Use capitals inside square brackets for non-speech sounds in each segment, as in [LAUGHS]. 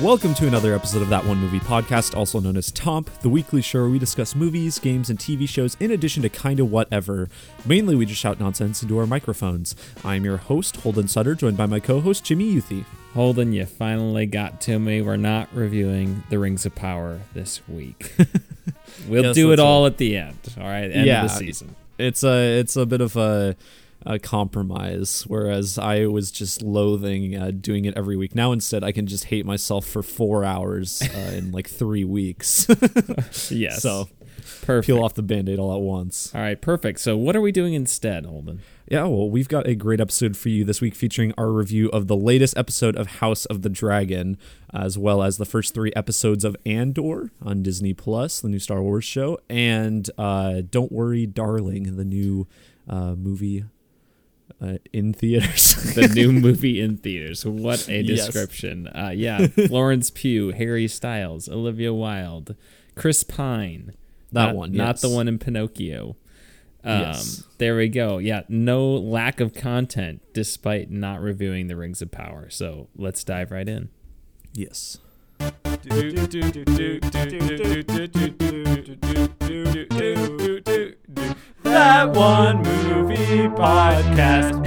Welcome to another episode of That One Movie Podcast, also known as Tomp, the weekly show where we discuss movies, games, and TV shows in addition to kinda whatever. Mainly, we just shout nonsense into our microphones. I'm your host, Holden Sutter, joined by my co host, Jimmy Youthy. Holden, you finally got to me. We're not reviewing The Rings of Power this week. [LAUGHS] We'll Yes, do it all at the end. All right, end Yeah. of the season. It's a, it's a bit of a, a compromise, whereas I was just loathing uh, doing it every week. Now, instead, I can just hate myself for four hours uh, [LAUGHS] in like three weeks. [LAUGHS] Yes. so, perfect. peel off the band aid all at once. All right, perfect. So, what are we doing instead, Holden? Yeah, well, we've got a great episode for you this week featuring our review of the latest episode of House of the Dragon, as well as the first three episodes of Andor on Disney Plus, the new Star Wars show, and uh, Don't Worry, Darling, the new uh, movie uh, in theaters. The new movie in theaters. What a Yes. description. Uh, yeah, Florence Pugh, Harry Styles, Olivia Wilde, Chris Pine. That Not- one, Not the one in Pinocchio. Um, Yes. There we go. Yeah, no lack of content despite not reviewing The Rings of Power. So, let's dive right in. yes. That one movie podcast.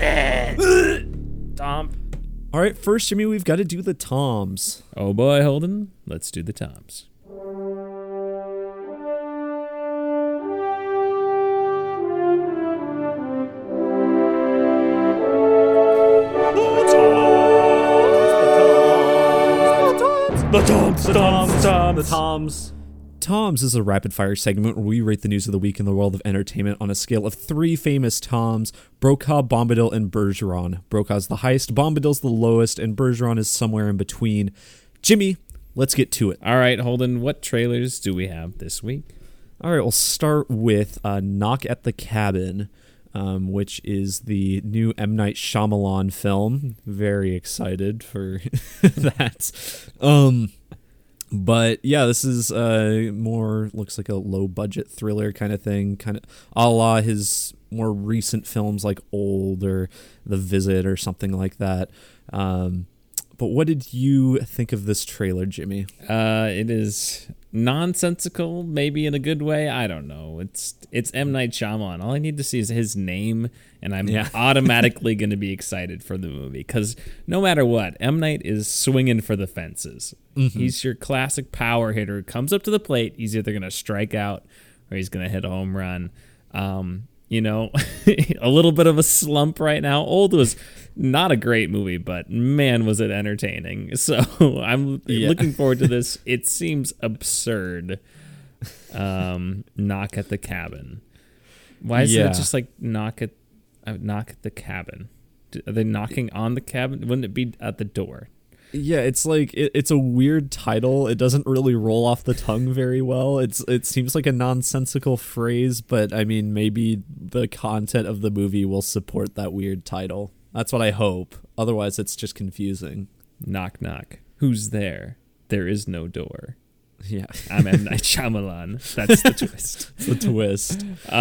Tom. All right, first, Jimmy, we've got to do the Toms. Oh boy, Holden. Let's do the toms. The Toms, the Toms, the Toms. the toms. The Toms is a rapid fire segment where we rate the news of the week in the world of entertainment on a scale of three famous Toms Brokaw, Bombadil, and Bergeron. Brokaw's the highest, Bombadil's the lowest, and Bergeron is somewhere in between. Jimmy, let's get to it. All right, Holden. What trailers do we have this week? All right, we'll start with uh, Knock at the Cabin, um, which is the new M. Night Shyamalan film. Very excited for [LAUGHS] that. Um, but yeah, this is uh, more looks like a low budget thriller kind of thing, kind of a la his more recent films like Old or The Visit or something like that. Um, but what did you think of this trailer, Jimmy? Uh, it is nonsensical, maybe in a good way. I don't know. It's it's M Night Shyamalan. All I need to see is his name, and I'm Yeah. [LAUGHS] automatically going to be excited for the movie. Because no matter what, M Night is swinging for the fences. He's your classic power hitter. Comes up to the plate. He's either going to strike out or he's going to hit a home run. Um, you know, [LAUGHS] a little bit of a slump right now. Old was not a great movie, but man, was it entertaining. [LAUGHS] So I'm Yeah. looking forward to this. It seems absurd. Um, knock at the cabin. Why is Yeah. it just like knock at uh, knock at the cabin? Are they knocking on the cabin? Wouldn't it be at the door? Yeah, it's like it, it's a weird title. It doesn't really roll off the tongue very well. It's it seems like a nonsensical phrase, but I mean maybe the content of the movie will support that weird title. That's what I hope. Otherwise, it's just confusing. Knock knock. Who's there? There is no door. Yeah, I'm M Night Shyamalan. That's the twist. [LAUGHS] it's the twist. Uh,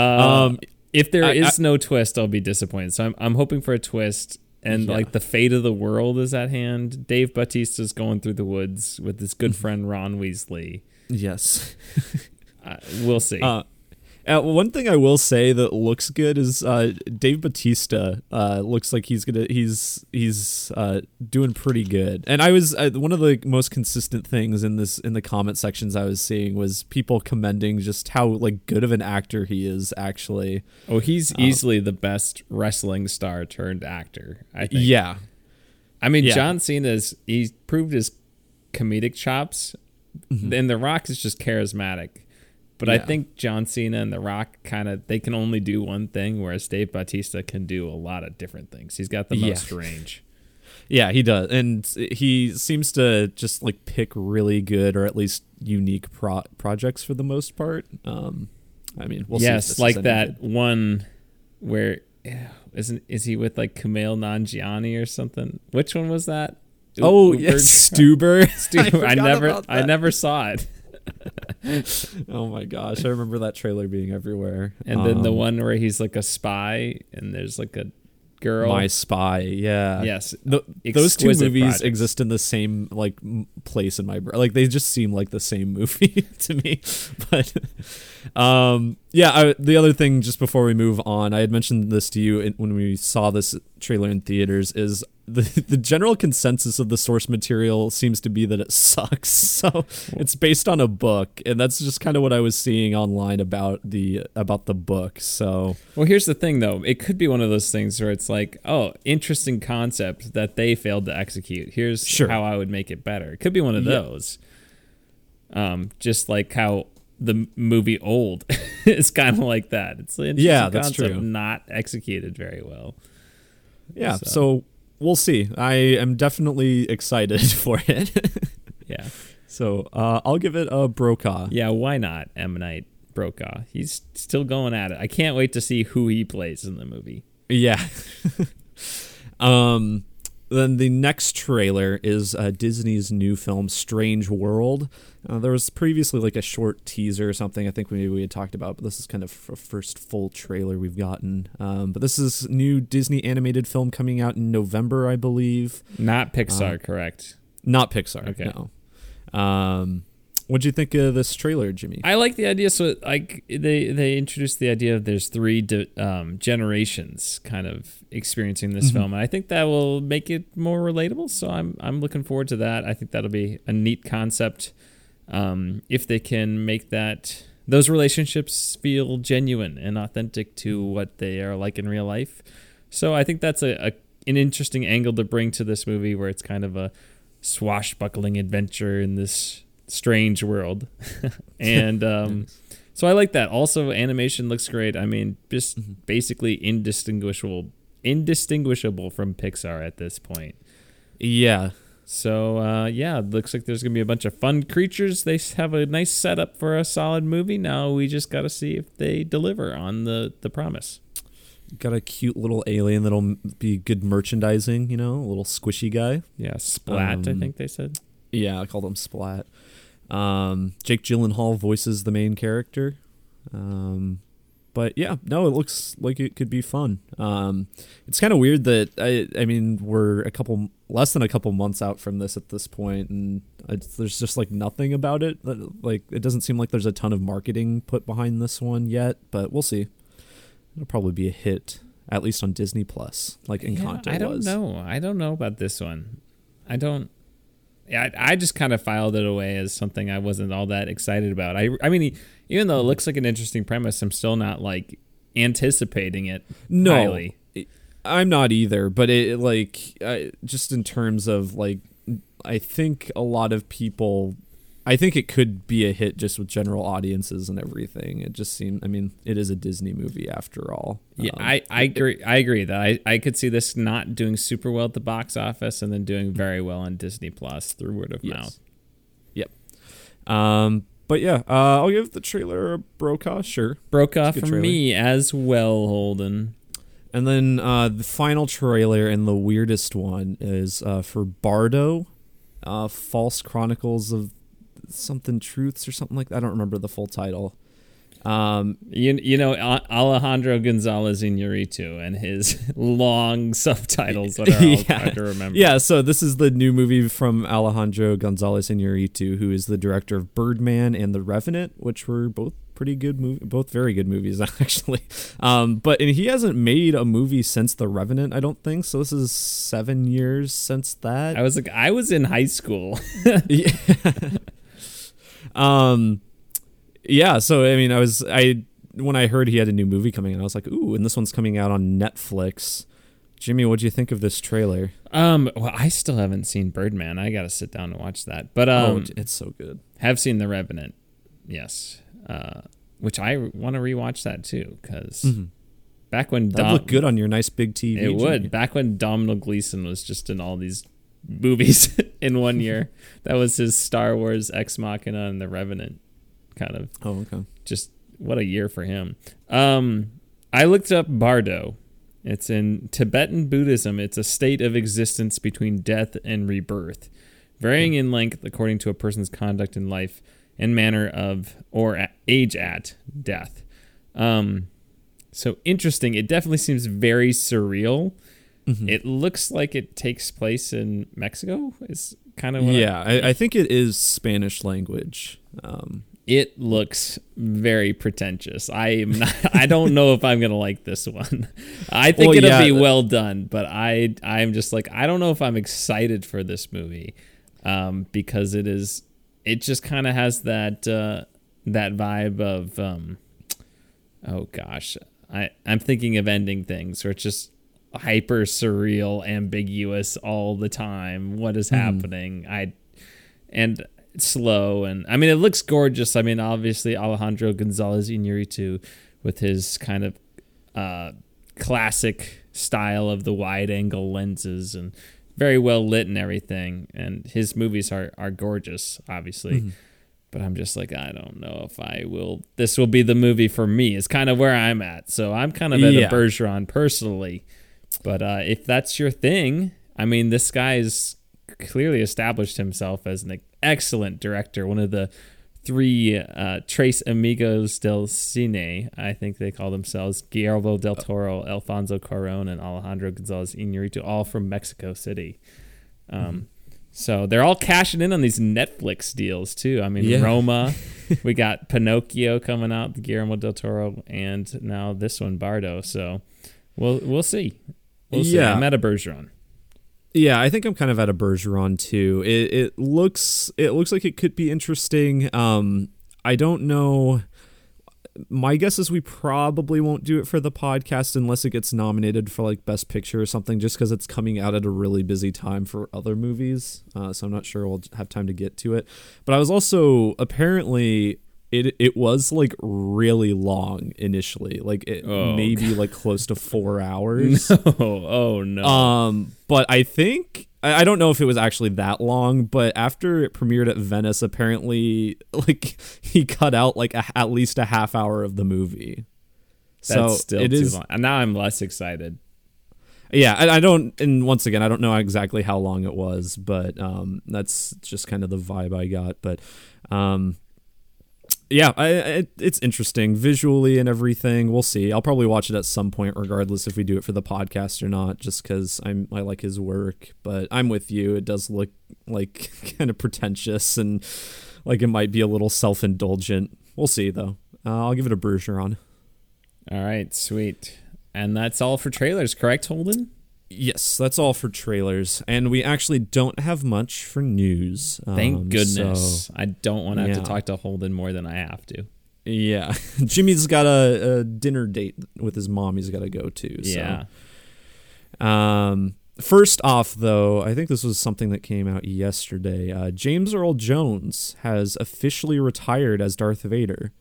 Um, if there I- is no twist, I'll be disappointed. So I'm I'm hoping for a twist, and Yeah. like the fate of the world is at hand. Dave Bautista's going through the woods with his good friend Ron Weasley. Yes. [LAUGHS] Uh, we'll see. Uh, uh, one thing I will say that looks good is uh, Dave Bautista uh, looks like he's gonna he's he's uh, doing pretty good. And I was uh, one of the most consistent things in this in the comment sections I was seeing was people commending just how like good of an actor he is actually. oh, he's easily the best wrestling star turned actor. I think. Yeah, I mean, Yeah. John Cena's he proved his comedic chops, and The Rock is just charismatic. But I Mm-hmm. Think John Cena and The Rock kind of they can only do one thing, whereas Dave Bautista can do a lot of different things. He's got the Yeah. most range. [LAUGHS] yeah, he does, and he seems to just like pick really good or at least unique pro- projects for the most part. Um, I mean, we'll see if this yes, like that good. one where yeah, isn't is he with like Kumail Nanjiani or something? Which one was that? U- Oh Uber- yes, Stuber. [LAUGHS] Stuber. [LAUGHS] I, forgot never I never saw it. [LAUGHS] Oh my gosh, I remember that trailer being everywhere. And then the Um, one where he's like a spy and there's like a Girl. My Spy. Yeah. yes, Th- those two movies projects. exist in the same like place in my brain. Like they just seem like the same [LAUGHS] movie to me. But um, yeah, I, the other thing just before we move on, I had mentioned this to you in, when we saw this trailer in theaters. Is [LAUGHS] the the general consensus of the source material seems to be that it [LAUGHS] sucks. So it's based on a book, and that's just kind of what I was seeing online about the about the book. So Well, here's the thing, though. It could be one of those things where it's like, oh, interesting concept that they failed to execute. Here's Sure. how I would make it better. It could be one of Yeah. those. Um, just like how the movie Old [LAUGHS] is kind of like that. It's an interesting Yeah, that's concept, true. not executed very well. yeah, So- so we'll see. I am definitely excited [LAUGHS] for it. Yeah, So uh, I'll give it a Brokaw. yeah. Why not M Night Brokaw? He's still going at it. I can't wait to see who he plays in the movie. Yeah. [LAUGHS] um, then the next trailer is uh, Disney's new film Strange World. Uh, there was previously like a short teaser or something. I think maybe we had talked about, but this is kind of a first full trailer we've gotten. Um, but this is new Disney animated film coming out in November, I believe. Not Pixar, correct? Not Pixar. Okay. No. Um, what'd you think of this trailer, Jimmy? I like the idea. So, like, they they introduced the idea of there's three di- um, generations kind of experiencing this Mhm. film, and I think that will make it more relatable. So, I'm I'm looking forward to that. I think that'll be a neat concept um, if they can make that those relationships feel genuine and authentic to what they are like in real life. So, I think that's a, a an interesting angle to bring to this movie, where it's kind of a swashbuckling adventure in this strange world, [LAUGHS] and [LAUGHS] um, so I like that. Also, animation looks great. I mean, just Mhm. basically indistinguishable, indistinguishable from Pixar at this point. yeah. So uh, yeah, it looks like there's gonna be a bunch of fun creatures. They have a nice setup for a solid movie. Now we just got to see if they deliver on the the promise. Got a cute little alien that'll be good merchandising, you know, a little squishy guy. Yeah, splat. I Um, think they said. Yeah, I called him Splat. Um, Jake Gyllenhaal voices the main character. Um, but yeah, no, it looks like it could be fun. Um, it's kind of weird that I, I mean, we're a couple less than a couple months out from this at this point, and it's, there's just like nothing about it. Like, it doesn't seem like there's a ton of marketing put behind this one yet, but we'll see. It'll probably be a hit, at least on Disney Plus, like Yeah, Encanto I don't was. know. I don't know about this one. I don't. Yeah, I, I just kind of filed it away as something I wasn't all that excited about. I, I mean, even though it looks like an interesting premise, I'm still not like anticipating it No, highly. I'm not either, but it like I, just in terms of like I think a lot of people I think it could be a hit just with general audiences and everything. It just seemed I mean, it is a Disney movie after all. Yeah, Um, I, I agree. I agree that I, I could see this not doing super well at the box office and then doing very well on Disney Plus through word of Yes. mouth. Yep. Um but yeah, uh, I'll give the trailer a Brokaw, sure. Broke for me as well, Holden. And then uh, the final trailer and the weirdest one is uh, for Bardo, uh, False Chronicles of something Truths or something like that. I don't remember the full title. Um, You, you know Alejandro Gonzalez Iñárritu and his [LAUGHS] long subtitles that are [LAUGHS] Yeah. hard to remember. yeah, so this is the new movie from Alejandro Gonzalez Iñárritu, who is the director of Birdman and The Revenant, which were both pretty good movie, both very good movies [LAUGHS] actually. Um, but and he hasn't made a movie since The Revenant, I don't think. So this is seven years since that. I was like, I was in high school. yeah. Um yeah so i mean i was i when i heard he had a new movie coming out i was like ooh and this one's coming out on netflix jimmy what do you think of this trailer um, well, I still haven't seen Birdman. I got to sit down and watch that. But oh um, it's so good have seen The Revenant. Yes. Uh, which I want to rewatch that too because back when that Dom, look good on your nice big tv It Jimmy. would. Back when Domhnall Gleeson was just in all these movies [LAUGHS] in one [LAUGHS] year. that was his Star Wars Ex Machina and The Revenant kind of oh okay just what a year for him. Um I looked up Bardo. It's in Tibetan Buddhism. It's a state of existence between death and rebirth, varying in length according to a person's conduct in life and manner of or age at death. Um, so interesting. It definitely seems very surreal Mm-hmm. It looks like it takes place in Mexico. Is kind of yeah, I, I think it is Spanish language. Um, it looks very pretentious. I am not, [LAUGHS] I don't know if I'm gonna like this one. I think Well, it'll yeah, be well done, but I I'm just like I don't know if I'm excited for this movie um, because it is it just kind of has that uh, that vibe of um, oh gosh I I'm thinking of ending things where it's just hyper surreal, ambiguous all the time. What is happening? I and slow and I mean it looks gorgeous. I mean obviously Alejandro Gonzalez Iñárritu with his kind of uh, classic style of the wide angle lenses and very well lit and everything. And his movies are are gorgeous, obviously. But I'm just like I don't know if I will. This will be the movie for me. Is kind of where I'm at. So I'm kind of at Yeah. a Bergeron personally. But uh, if that's your thing, I mean, this guy's clearly established himself as an excellent director. One of the three uh, Tres Amigos del Cine, I think they call themselves Guillermo del Toro, Alfonso Cuarón, and Alejandro Gonzalez Iñárritu, all from Mexico City. Um, So they're all cashing in on these Netflix deals too. I mean, Yeah. Roma, [LAUGHS] we got Pinocchio coming out, Guillermo del Toro, and now this one, Bardo. So we'll we'll see. We'll. Yeah. I'm at a Bergeron. Yeah, I think I'm kind of at a Bergeron too. It it looks it looks like it could be interesting. Um, I don't know. My guess is we probably won't do it for the podcast unless it gets nominated for like Best Picture or something, just because it's coming out at a really busy time for other movies. Uh, so I'm not sure we'll have time to get to it. But I was also apparently it it was like really long initially, like it Oh, [LAUGHS] maybe like close to four hours. [LAUGHS] Oh, oh no. Um, but I think I don't know if it was actually that long, but after it premiered at Venice, apparently, [LAUGHS] like he cut out like a, at least a half hour of the movie. That's so still it too is, long. And now I'm less excited. yeah. I, I don't, and once again, I don't know exactly how long it was, but um, that's just kind of the vibe I got. But um, yeah, I, it's interesting visually and everything. We'll see. I'll probably watch it at some point, regardless if we do it for the podcast or not, just because I'm I like his work. But I'm with you. It does look like [LAUGHS] kind of pretentious and like it might be a little self indulgent. We'll see though. Uh, I'll give it a Bergeron. All right, sweet. And that's all for trailers, correct, Holden? Yes, that's all for trailers, and we actually don't have much for news. Thank um, goodness. so- I don't want to have to talk to Holden more than I have to. yeah, [LAUGHS] Jimmy's got a, a dinner date with his mom. He's got to go to. So. Yeah. Um, first off, though, I think this was something that came out yesterday. Uh, James Earl Jones has officially retired as Darth Vader.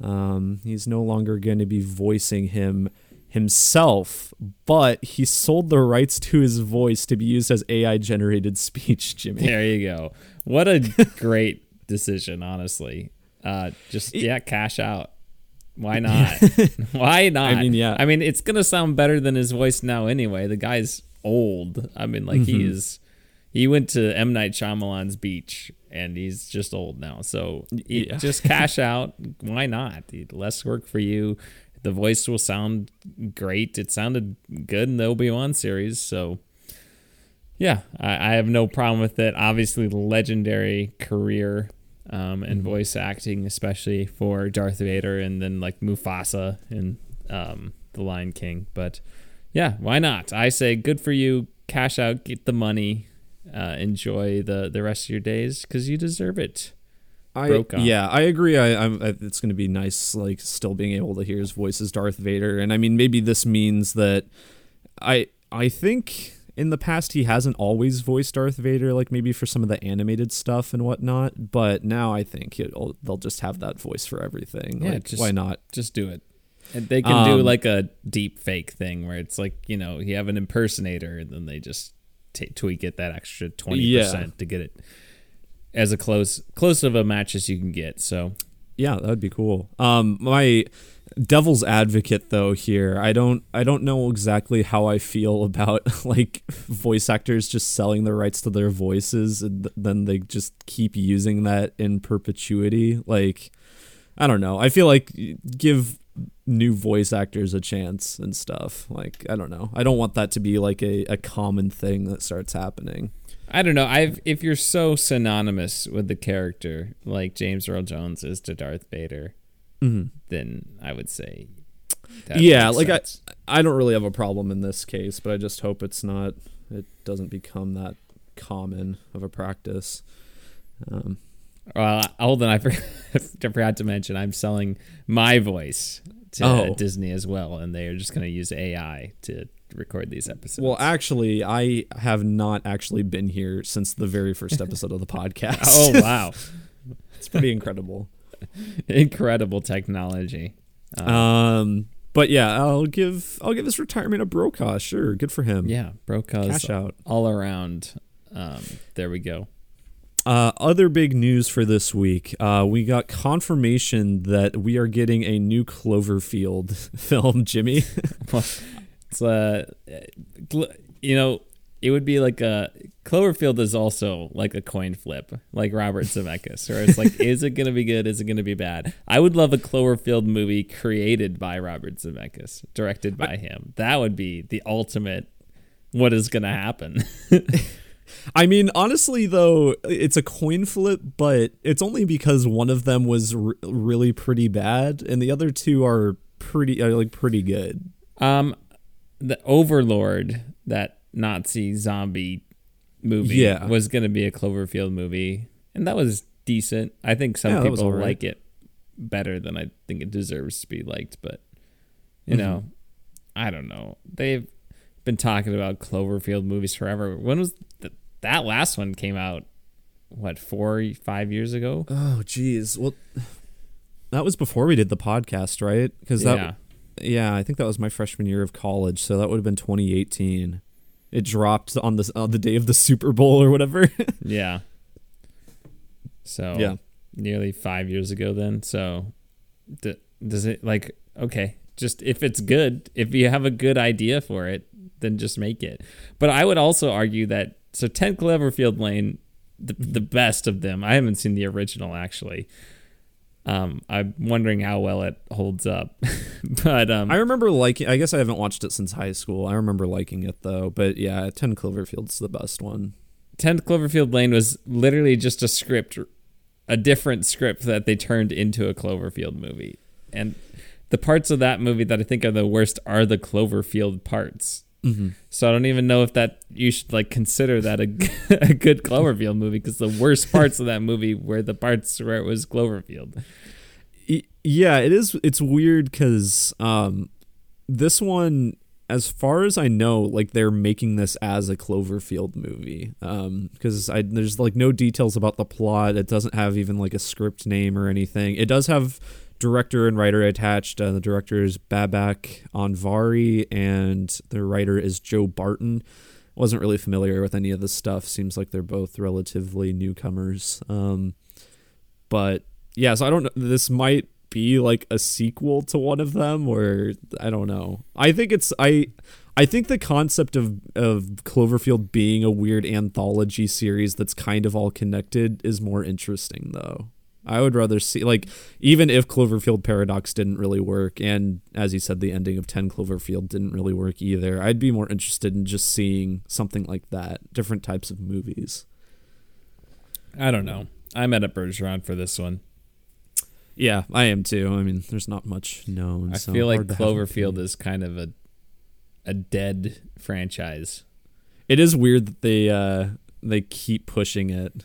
Um, he's no longer going to be voicing him himself, but he sold the rights to his voice to be used as AI generated [LAUGHS] speech, Jimmy. There you go. What a great decision, honestly. Uh, just yeah, cash out. Why not? [LAUGHS] Why not? I mean, yeah. I mean, it's gonna sound better than his voice now anyway. The guy's old. I mean, like he is. He went to M Night Shyamalan's beach, and he's just old now. So Yeah. just cash out. Why not? Less work for you. The voice will sound great. It sounded good in the Obi Wan series. So yeah, I, I have no problem with it. Obviously, legendary career um, and voice acting, especially for Darth Vader and then like Mufasa in um, The Lion King. But yeah, why not? I say good for you. Cash out, get the money, uh, enjoy the, the rest of your days because you deserve it. I, broke on. yeah, I agree. I, I'm, I, it's going to be nice, like still being able to hear his voice as Darth Vader. And I mean, maybe this means that I, I think in the past he hasn't always voiced Darth Vader, like maybe for some of the animated stuff and whatnot. But now I think it'll, they'll just have that voice for everything. Yeah, like, just- why not? Just do it. And they can do Um, like a deep fake thing where it's like, you know, you have an impersonator and then they just t- tweak it that extra 20% to get it as a close close of a match as you can get. So, Yeah, that'd be cool. Um, my devil's advocate though here, I don't, I don't know exactly how I feel [LAUGHS] about like voice actors just selling the rights to their voices and th- then they just keep using that in perpetuity. Like, I don't know. I feel like give new voice actors a chance and stuff. Like I don't know. I don't want that to be like a, a common thing that starts happening. I don't know. I've if you're so synonymous with the character like James Earl Jones is to Darth Vader, Mm-hmm. then I would say. Yeah, like sense. I I don't really have a problem in this case, but I just hope it's not it doesn't become that common of a practice. Um, Well, hold on. I [LAUGHS] forgot, I forgot to mention I'm selling my voice to Oh. Disney as well, and they are just going to use AI to record these episodes. well, actually, I have not actually been here since the very first episode of the podcast. [LAUGHS] oh wow, [LAUGHS] it's pretty incredible. incredible technology. Um, Um, but yeah, I'll give I'll give his retirement a Brokaw. Sure, good for him. yeah, Brokaw's cash out. all around. Um, there we go. Uh, other big news for this week. Uh, we got confirmation that we are getting a new Cloverfield [LAUGHS] film. Jimmy. It's uh, you know, it would be like a Cloverfield is also like a coin flip, like Robert [LAUGHS] Zemeckis, where it's like, is it gonna be good? Is it gonna be bad? I would love a Cloverfield movie created by Robert Zemeckis, directed by him. That would be the ultimate. What is gonna happen? [LAUGHS] I mean, honestly, though, it's a coin flip, but it's only because one of them was r- really pretty bad, and the other two are pretty are like pretty good. Um, the Overlord, that Nazi zombie movie, Yeah. was going to be a Cloverfield movie, and that was decent. I think some Yeah, people alright. like it better than I think it deserves to be liked, but you Mm-hmm. know, I don't know. They've been talking about Cloverfield movies forever. When was th- that last one came out? What four, five years ago? Oh, geez. Well, that was before we did the podcast, right? Because that yeah, Yeah, I think that was my freshman year of college, so that would have been 2018. It dropped on the on the day of the Super Bowl or whatever. [LAUGHS] yeah. So Yeah. nearly five years ago then. So d- does it like okay? Just if it's good, if you have a good idea for it, then just make it. But I would also argue that so Ten Cloverfield Lane, the the best of them. I haven't seen the original actually. Um, I'm wondering how well it holds up, [LAUGHS] but um, I remember liking. I guess I haven't watched it since high school. I remember liking it though. But yeah, Ten Cloverfield's the best one. 10th Cloverfield Lane was literally just a script, a different script that they turned into a Cloverfield movie. And the parts of that movie that I think are the worst are the Cloverfield parts. Mm-hmm. So I don't even know if that you should like consider that a, [LAUGHS] a good Cloverfield movie because the worst [LAUGHS] parts of that movie were the parts where it was Cloverfield. Yeah, it is. It's weird because um, this one, as far as I know, like they're making this as a Cloverfield movie. Um, because I there's like no details about the plot. It doesn't have even like a script name or anything. It does have director and writer attached. Uh, the director is Babak Anvari, and the writer is Joe Barton. Wasn't really familiar with any of this stuff. Seems like they're both relatively newcomers. Um, but yeah, so I don't know. This might be like a sequel to one of them, or I don't know. I think it's I. I think the concept of of Cloverfield being a weird anthology series that's kind of all connected is more interesting, though. I would rather see like even if Cloverfield Paradox didn't really work, and as you said, the ending of Ten Cloverfield didn't really work either. I'd be more interested in just seeing something like that, different types of movies. I don't know. I'm at a Bergeron for this one. Yeah, I am too. I mean, there's not much known. I so feel like hard to have an Cloverfield is kind of a a dead franchise. It is weird that they uh they keep pushing it.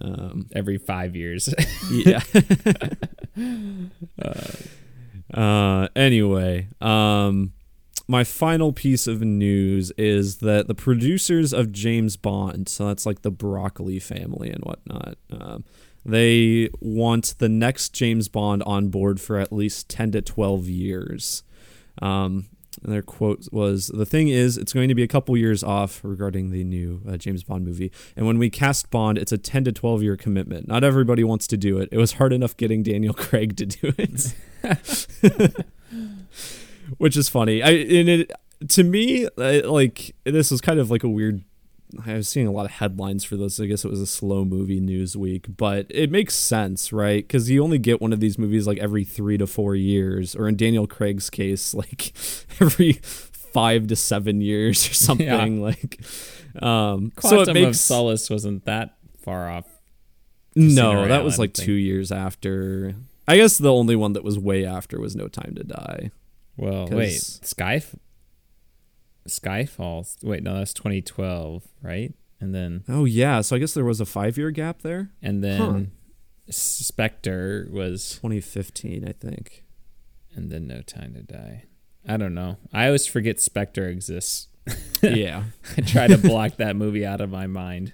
Um every five years. [LAUGHS] yeah. [LAUGHS] uh anyway, um my final piece of news is that the producers of James Bond, so that's like the Broccoli family and whatnot, um, they want the next James Bond on board for at least 10 to 12 years. Um, and their quote was The thing is, it's going to be a couple years off regarding the new uh, James Bond movie. And when we cast Bond, it's a 10 to 12 year commitment. Not everybody wants to do it. It was hard enough getting Daniel [LAUGHS] Craig to do it. [LAUGHS] Which is funny. I it to me uh, like this was kind of like a weird I was seeing a lot of headlines for this. I guess it was a slow movie news week, but it makes sense, right? Because you only get one of these movies like every three to four years, or in Daniel Craig's case, [LAUGHS] like every five to seven years or something. Yeah. Like, um, Quantum so it makes of Solace wasn't that far off. no, that was like two years after. I guess the only one that was way after was No Time to Die. Well, wait, Sky, Skyfall. Wait, no, that's 2012, right? And then Oh yeah, so I guess there was a five year gap there. and then Spectre was, 2015, I think. and then No Time to Die. I don't know. I always forget Spectre exists. [LAUGHS] yeah. I try to [LAUGHS] block that movie out of my mind.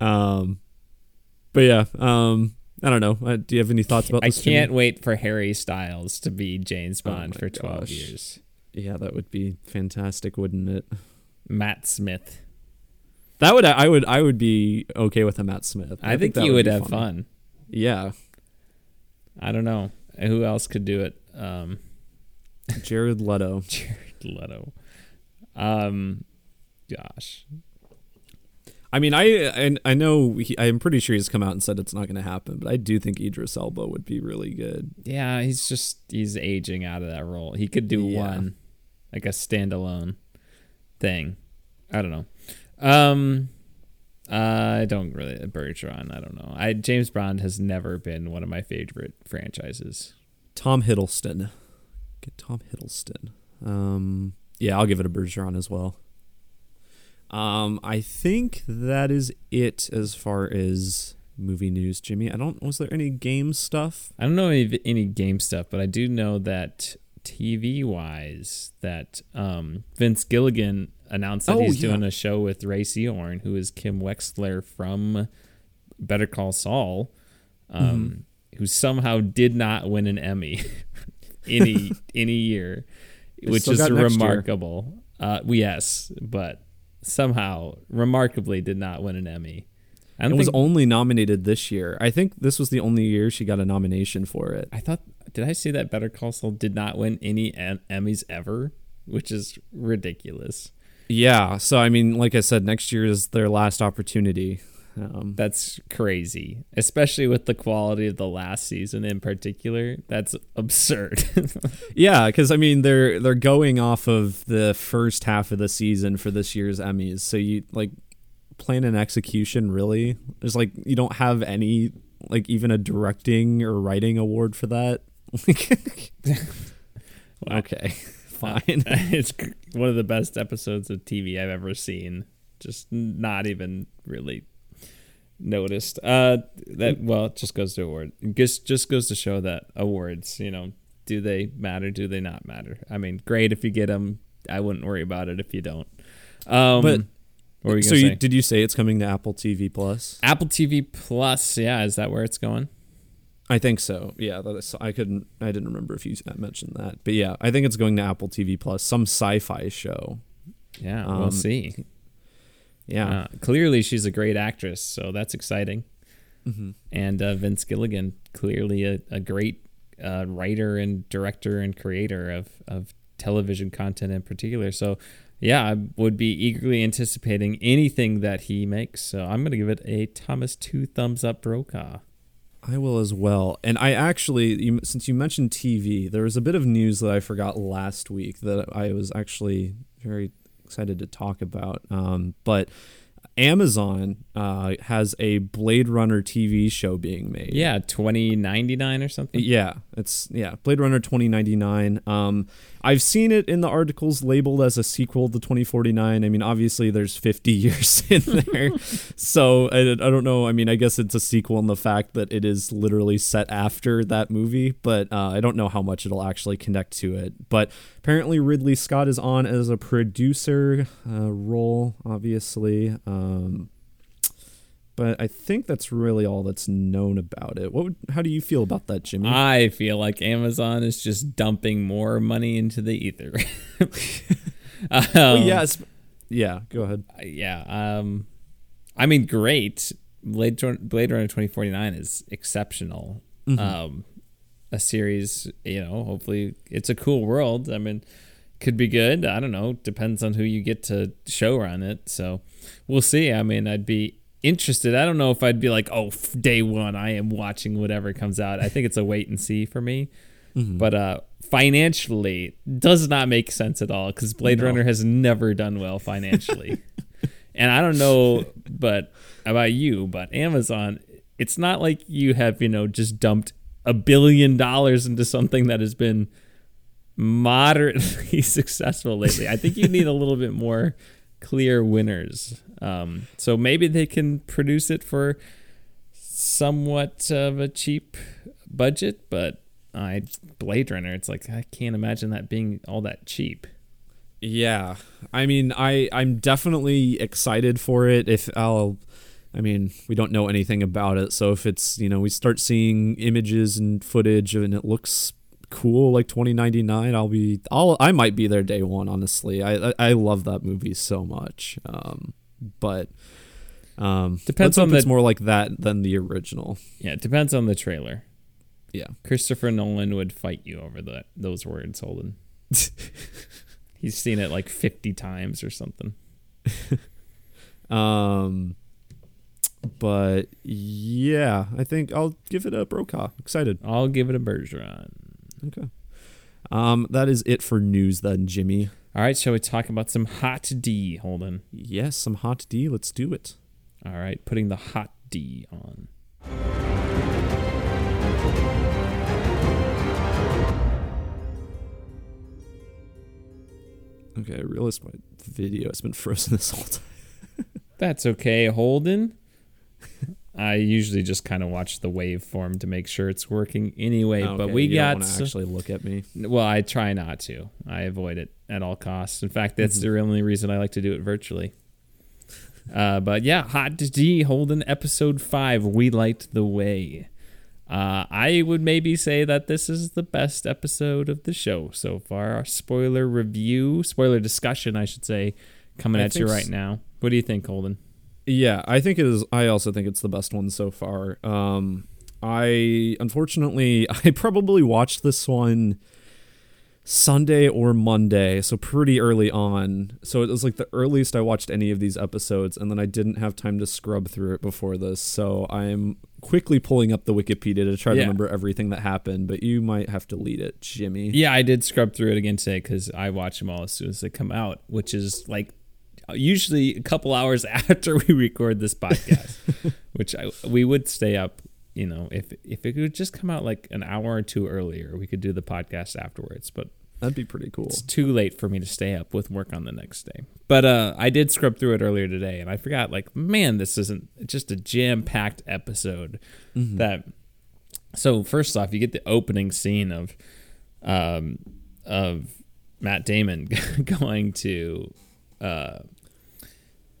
Um, but yeah, um, I don't know. Uh, do you have any thoughts about I? Can't wait for Harry Styles to be James Oh Bond my for 12 gosh. years. Yeah, that would be fantastic, wouldn't it? Matt Smith. That would I would I would be okay with a Matt Smith. I, think, that you would be have funny. fun. Yeah, I don't know who else could do it. Um, Jared Leto. [LAUGHS] Jared Leto. Um, gosh, I mean, I I, I know he, I'm pretty sure he's come out and said it's not going to happen, but I do think Idris Elba would be really good. yeah, he's just he's aging out of that role. He could do Yeah. one, like a standalone thing. I don't know. Um, I don't really Bergeron. I don't know. I James Bond has never been one of my favorite franchises. Tom Hiddleston. Get Tom Hiddleston. Um, yeah, I'll give it a Bergeron as well. Um, I think that is it as far as movie news, Jimmy. I don't. Was there any game stuff? I don't know any, any game stuff, but I do know that TV wise, that um, Vince Gilligan announced that Oh, he's yeah. doing a show with Rhea Seehorn, who is Kim Wexler from Better Call Saul, um, Mm-hmm. who somehow did not win an Emmy [LAUGHS] any any year, which is got next year. remarkable. Uh, yes, but somehow remarkably did not win an Emmy. And It was only nominated this year. I think this was the only year she got a nomination for it. I thought did I see that Better Call Saul did not win any em- Emmys ever, which is ridiculous. Yeah. So I mean, like I said, next year is their last opportunity. Um, That's crazy, especially with the quality of the last season in particular. That's absurd. [LAUGHS] yeah, because I mean, they're they're going off of the first half of the season for this year's Emmys. So you like plan and execution really? There's like you don't have any like even a directing or writing award for that. [LAUGHS] okay, [LAUGHS] fine. it's one of the best episodes of TV I've ever seen. Just not even really noticed. Uh, that well, it just goes to award. Just just goes to show that awards, you know, do they matter? Do they not matter? I mean, great if you get them. I wouldn't worry about it if you don't. Um, But- you so you, did you say it's coming to Apple TV Plus? Apple TV Plus, yeah, is that where it's going? I think so. Yeah, that is, I couldn't. I didn't remember if you mentioned that, but yeah, I think it's going to Apple TV Plus. Some sci-fi show. Yeah, Um, we'll see. Yeah. Uh, clearly, she's a great actress, so that's exciting. Mhm. And uh, Vince Gilligan, clearly a, a great uh, writer and director and creator of, of television content in particular. So, yeah, I would be eagerly anticipating anything that he makes. So, I'm going to give it a Thomas two thumbs up Brokaw. I will as well. And I actually, you, since you mentioned TV, there was a bit of news that I forgot last week that I was actually very excited to talk about. Um, but Amazon uh, has a Blade Runner TV show being made. Yeah, 2099 or something. Yeah, it's yeah, Blade Runner 2099. Um I've seen it in the articles labeled as a sequel to 2049. I mean, obviously there's 50 [LAUGHS] years in there. so I, I don't know. I mean, I guess it's a sequel in the fact that it is literally set after that movie, but uh, I don't know how much it'll actually connect to it. But apparently Ridley Scott is on as a producer uh, role, obviously. Um but I think that's really all that's known about it. What? Would, how do you feel about that, Jimmy? I feel like Amazon is just dumping more money into the ether. [LAUGHS] um, Well, yes. Yeah, go ahead. yeah. Um, I mean, great. Blade, Blade Runner 2049 is exceptional. Mm-hmm. Um, a series, you know, hopefully it's a cool world. I mean, could be good. I don't know. Depends on who you get to show run it. So we'll see. I mean, I'd be interested. I don't know if I'd be like, oh, day one, I am watching whatever comes out. I think it's a wait and see for me. Mm-hmm. But uh, financially, does not make sense at all because Blade no. Runner has never done well financially. [LAUGHS] and I don't know, but about you, but Amazon, it's not like you have you know just dumped a billion dollars into something that has been moderately [LAUGHS] successful lately. I think you need a little bit more clear winners. Um, so maybe they can produce it for somewhat of a cheap budget, but I Blade Runner, it's like I can't imagine that being all that cheap. Yeah, I mean, I I'm definitely excited for it. If I'll, I mean, we don't know anything about it, so if it's you know we start seeing images and footage and it looks cool like 2099 i'll be i'll i might be there day one honestly. I i, I love that movie so much um but um depends on the, it's more like that than the original. Yeah it depends on the trailer. Yeah. Christopher nolan would fight you over that those words holden. [LAUGHS] He's seen it like 50 times or something. [LAUGHS] Um but yeah i think i'll give it a brokaw. Excited. I'll give it a bergeron Okay. Um, that is it for news then, Jimmy. All right, shall we talk about some hot D, Holden? Yes, some hot D. Let's do it. All right, putting the hot D on. Okay, I realized my video has been frozen this whole time. That's okay, Holden. I usually just kind of watch the waveform to make sure it's working anyway. Okay, but we you got to actually look at me. Well, I try not to. I avoid it at all costs. In fact, that's mm-hmm. the only reason I like to do it virtually. Uh, but yeah, Hot D Holden episode five. We light the way. Uh, I would maybe say that this is the best episode of the show so far. Our spoiler review, spoiler discussion, I should say, coming I at you right now. What do you think, Holden? Yeah, I think it is. I also think it's the best one so far. Um, I unfortunately [LAUGHS] I probably watched this one Sunday or Monday, so pretty early on. So it was like the earliest I watched any of these episodes, and then I didn't have time to scrub through it before this. So I'm quickly pulling up the Wikipedia to try yeah. to remember everything that happened. But you might have to lead it, Jimmy. Yeah, I did scrub through it again today because I watch them all as soon as they come out, which is like usually a couple hours [LAUGHS] after we record this podcast, [LAUGHS] which I, we would stay up. You know, if if it could just come out like an hour or two earlier, we could do the podcast afterwards. But that'd be pretty cool. It's too late for me to stay up with work on the next day. But uh, I did scrub through it earlier today, and I forgot. Like, man, this isn't just a jam packed episode. Mm-hmm. That so first off, you get the opening scene of um of Matt Damon [LAUGHS] going to uh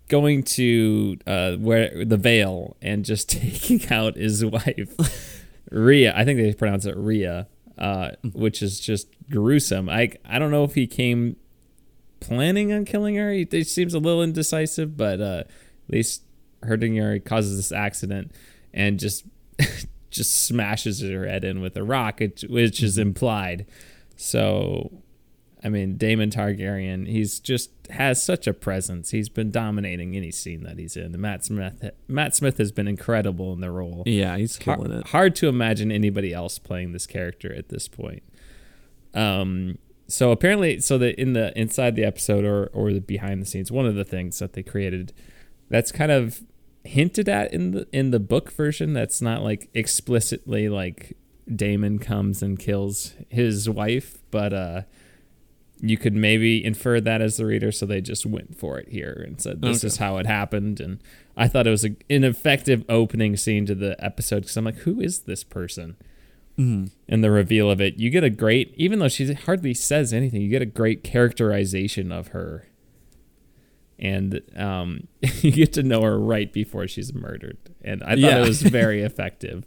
going to uh, where the Vale and just [LAUGHS] taking out his wife, Rhea. I think they pronounce it Rhea, uh, which is just gruesome. I I don't know if he came planning on killing her. He, he seems a little indecisive, but uh, at least hurting her causes this accident and just [LAUGHS] just smashes her head in with a rock, which, which is mm-hmm. implied. So I mean, Daemon Targaryen, he's just has such a presence. He's been dominating any scene that he's in. Matt Smith, Matt Smith has been incredible in the role. Yeah, he's killing Har- it. Hard to imagine anybody else playing this character at this point. Um, so apparently, so that in the inside the episode or or the behind the scenes, one of the things that they created that's kind of hinted at in the in the book version. That's not like explicitly like Daemon comes and kills his wife, but uh you could maybe infer that as the reader, so they just went for it here and said this okay. is how it happened. And I thought it was a, an effective opening scene to the episode because I'm like, who is this person? Mm-hmm. And the reveal of it, you get a great, even though she hardly says anything, you get a great characterization of her, and um, [LAUGHS] you get to know her right before she's murdered. And I thought yeah. it was very [LAUGHS] effective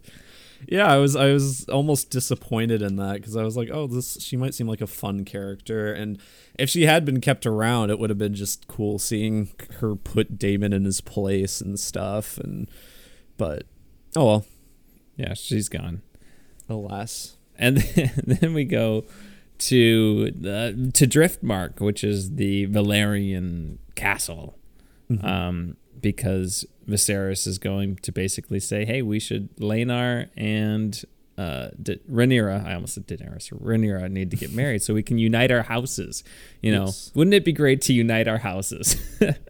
yeah, I was I was almost disappointed in that because I was like, oh, this she might seem like a fun character, and if she had been kept around, it would have been just cool seeing her put Daemon in his place and stuff. And but oh well, yeah, she's gone. Alas. And then, [LAUGHS] then we go to uh, to Driftmark, which is the Velaryon castle, Mm-hmm. um, because Viserys is going to basically say, "Hey, we should Laenor and uh, D- Rhaenyra. I almost said Daenerys. Rhaenyra need to get married so we can unite our houses. You know, Yes. wouldn't it be great to unite our houses?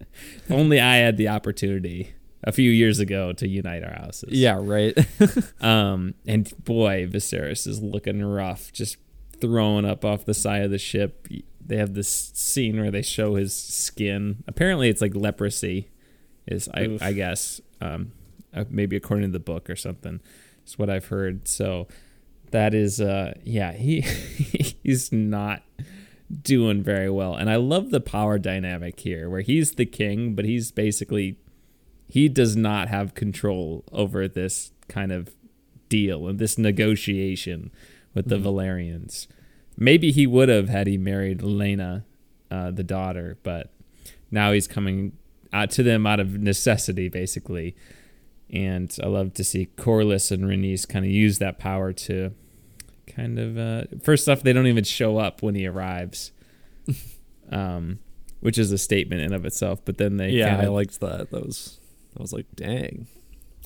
[LAUGHS] only I had the opportunity." A few years ago to unite our houses. Yeah, right. [LAUGHS] Um, and boy, Viserys is looking rough, just throwing up off the side of the ship. They have this scene where they show his skin. Apparently, it's like leprosy, is I, I guess, um, uh, maybe according to the book or something. Is what I've heard. So that is, uh, yeah, he [LAUGHS] he's not doing very well. And I love the power dynamic here, where he's the king, but he's basically he does not have control over this kind of deal and this negotiation with the Velaryons. Maybe he would have had he married Laena, uh, the daughter, but now he's coming out to them out of necessity, basically. And I love to see Corlys and Rhaenys kind of use that power to kind of. Uh, first off, they don't even show up when he arrives, [LAUGHS] um, which is a statement in of itself. But then they yeah, kind I liked that. That was I was like, dang.